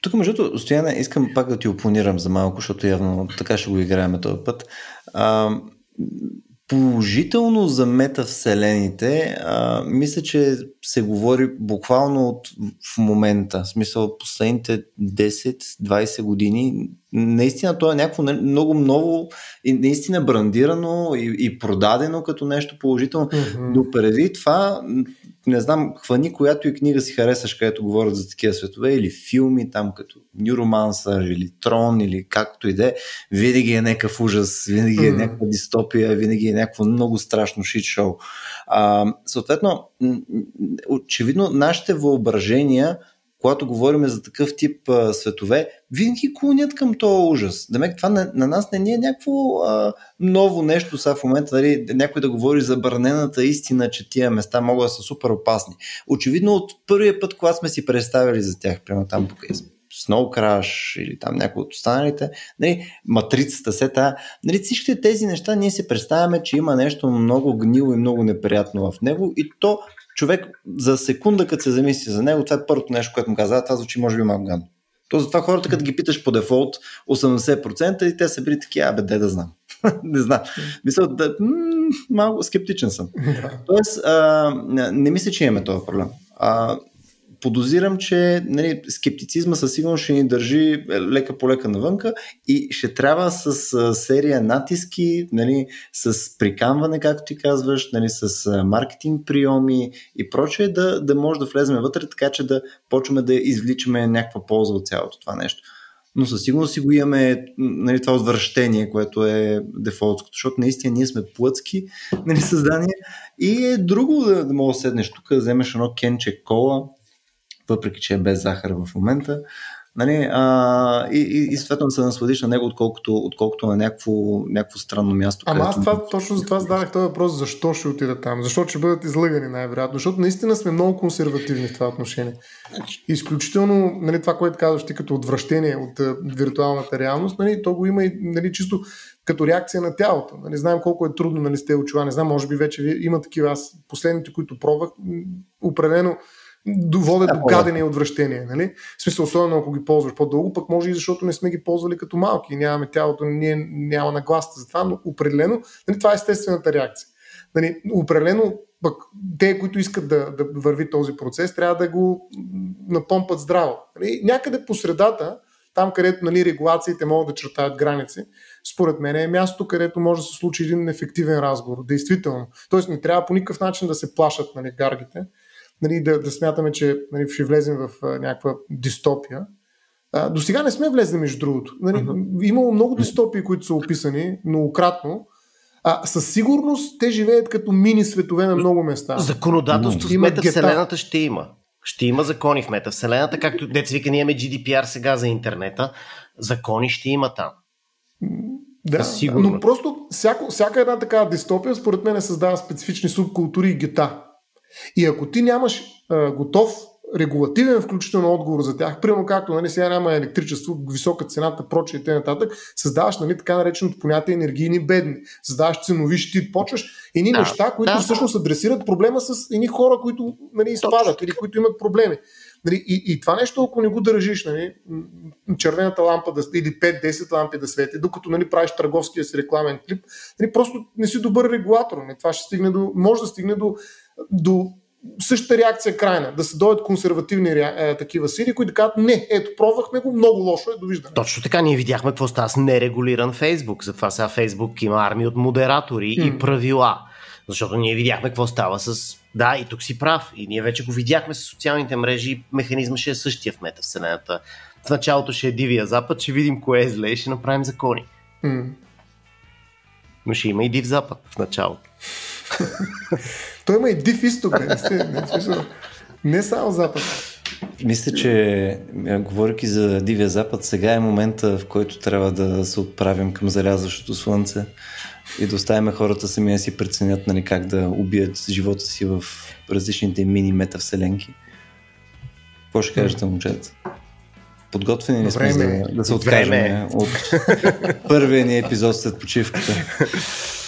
Тук, между другото, Стояне, искам пак да ти опонирам за малко, защото явно така ще го играем този път. А, положително за метавселените, а, мисля, че се говори буквално от в момента, в смисъл последните 10-20 години. Наистина то е някакво много много и наистина брандирано и, и продадено като нещо положително. Mm-hmm. Но преди това не знам, хвани която и книга си харесаш, където говорят за такива светове, или филми, там като Neuromancer, или Трон, или както и да е, винаги е някакъв ужас, винаги е някаква дистопия, винаги е някакво много страшно шит шоу. А, съответно, очевидно, нашите въображения когато говорим за такъв тип а, светове, винаги клонят към този ужас. Демек, това на, на нас не ни е някакво а, ново нещо сега в момента, нали, някой да говори за бърнената истина, че тия места могат да са супер опасни. Очевидно от първия път, когато сме си представили за тях, прямо там покрай Snow Crash или там някои от останалите, нали, матрицата, се та, нали, всичките тези неща ние се представяме, че има нещо много гнило и много неприятно в него и то човек за секунда, като се замисли за него, това е първото нещо, което му казва, това звучи може би малко гадно. То затова хората, като ги питаш по дефолт 80% и те са били такива, абе, де да знам. не знам. Мисля, да, м- малко скептичен съм. Тоест, а, не мисля, че имаме този проблем. А, подозирам, че нали, скептицизма със сигурност ще ни държи лека по лека навънка и ще трябва с а, серия натиски, нали, с приканване, както ти казваш, нали, с а, маркетинг приеми и прочее, да, да може да влезем вътре, така че да почваме да извличаме някаква полза от цялото това нещо. Но със сигурност си го имаме нали, това отвращение, което е дефолтското, защото наистина ние сме плъцки нали, създания и е друго да, да мога да седнеш тук, да вземеш едно кенче кола, въпреки че е без захар в момента. Нали, а, и, и, и съответно се насладиш на него, отколкото, отколкото на някакво, някакво странно място. Ама аз това, точно за това зададах този въпрос, защо ще отида там? Защо ще бъдат излъгани най-вероятно? Защото наистина сме много консервативни в това отношение. Изключително, нали, това, което казваш ти като отвращение от а, виртуалната реалност, нали, то го има и нали, чисто като реакция на тялото. Нали, знаем колко е трудно нали, с тези очила. Не знам, може би вече има такива. Аз последните, които пробвах, определено водят да, до гадене и отвращение. Нали? В смисъл, особено ако ги ползваш по-дълго, пък може и защото не сме ги ползвали като малки и нямаме тялото, ние няма нагласта за това, но определено нали, това е естествената реакция. Нали, определено пък те, които искат да, да върви този процес, трябва да го напомпат здраво. Нали? Някъде по средата, там където нали, регулациите могат да чертаят граници, според мен е място, където може да се случи един ефективен разговор. Действително. Тоест не трябва по никакъв начин да се плашат нали, гаргите, нали, да, да смятаме, че нали, ще влезем в а, някаква дистопия. А, до сега не сме влезли, между другото. Нали, uh-huh. Имало много дистопии, които са описани многократно. А, със сигурност те живеят като мини светове на много места. Законодателство в метавселената ще има. Ще има закони в метавселената, както деца вика, ние имаме GDPR сега за интернета. Закони ще има там. Да, но просто всяко, всяка една такава дистопия, според мен, създава специфични субкултури и гета. И ако ти нямаш а, готов регулативен включително отговор за тях, примерно както нали, сега няма електричество, висока цената, прочее и т.н. създаваш нали, така нареченото понятие енергийни бедни, създаваш ценови щит, почваш едни да, неща, които да, всъщност адресират проблема с едни хора, които нали, изпадат или които имат проблеми. Нали, и, и това нещо, ако не го държиш, нали, червената лампа да, или 5-10 лампи да свети, докато нали, правиш търговския си рекламен клип, нали, просто не си добър регулатор. Нали, това ще стигне до, може да стигне до до същата реакция крайна. Да се дойдат консервативни е, такива сили, които да кажат, не, ето, пробвахме го, много лошо е, довиждане. Точно така, ние видяхме какво става с нерегулиран Фейсбук. Затова сега Фейсбук има армия от модератори mm. и правила. Защото ние видяхме какво става с... Да, и тук си прав. И ние вече го видяхме с социалните мрежи. Механизма ще е същия в метавселената. В началото ще е дивия запад, ще видим кое е зле и ще направим закони. Mm. Но ще има и див запад в началото. Той има и див изток, не, не, не само запад. Мисля, че говоряки за Дивия Запад, сега е момента, в който трябва да се отправим към залязващото слънце и да оставим хората сами да си преценят нали, как да убият живота си в различните мини метавселенки. Какво ще кажете, момчета? Подготвени ли сме за да се откажем от първия ни епизод след почивката?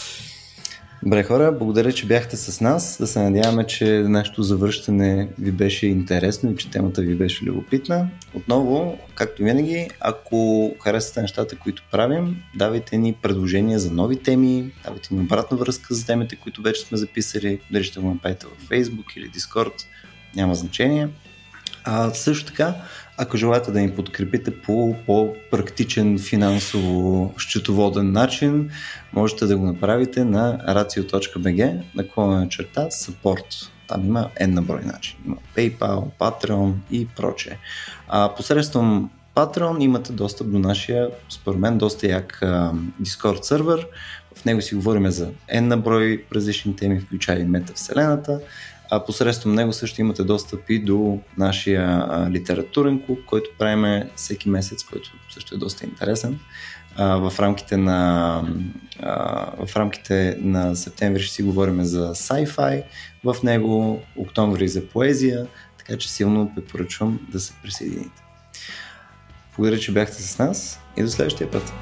Добре хора, благодаря, че бяхте с нас. Да се надяваме, че нашето завръщане ви беше интересно и че темата ви беше любопитна. Отново, както винаги, ако харесате нещата, които правим, давайте ни предложения за нови теми, давайте ни обратна връзка за темите, които вече сме записали. Дали ще го направите в Facebook или Discord, няма значение. А, също така, ако желаете да ни подкрепите по по-практичен финансово-счетоводен начин, можете да го направите на racio.bg, на черта support. Там има една брой начин. Има PayPal, Patreon и прочее. А, посредством Patreon имате достъп до нашия, според мен, доста як Discord сервер. В него си говорим за една брой различни теми, включая и метавселената. А посредством него също имате достъп и до нашия литературен клуб, който правиме всеки месец, който също е доста интересен. В, рамките на, в рамките на септември ще си говорим за sci-fi в него, октомври за поезия, така че силно препоръчвам да се присъедините. Благодаря, че бяхте с нас и до следващия път.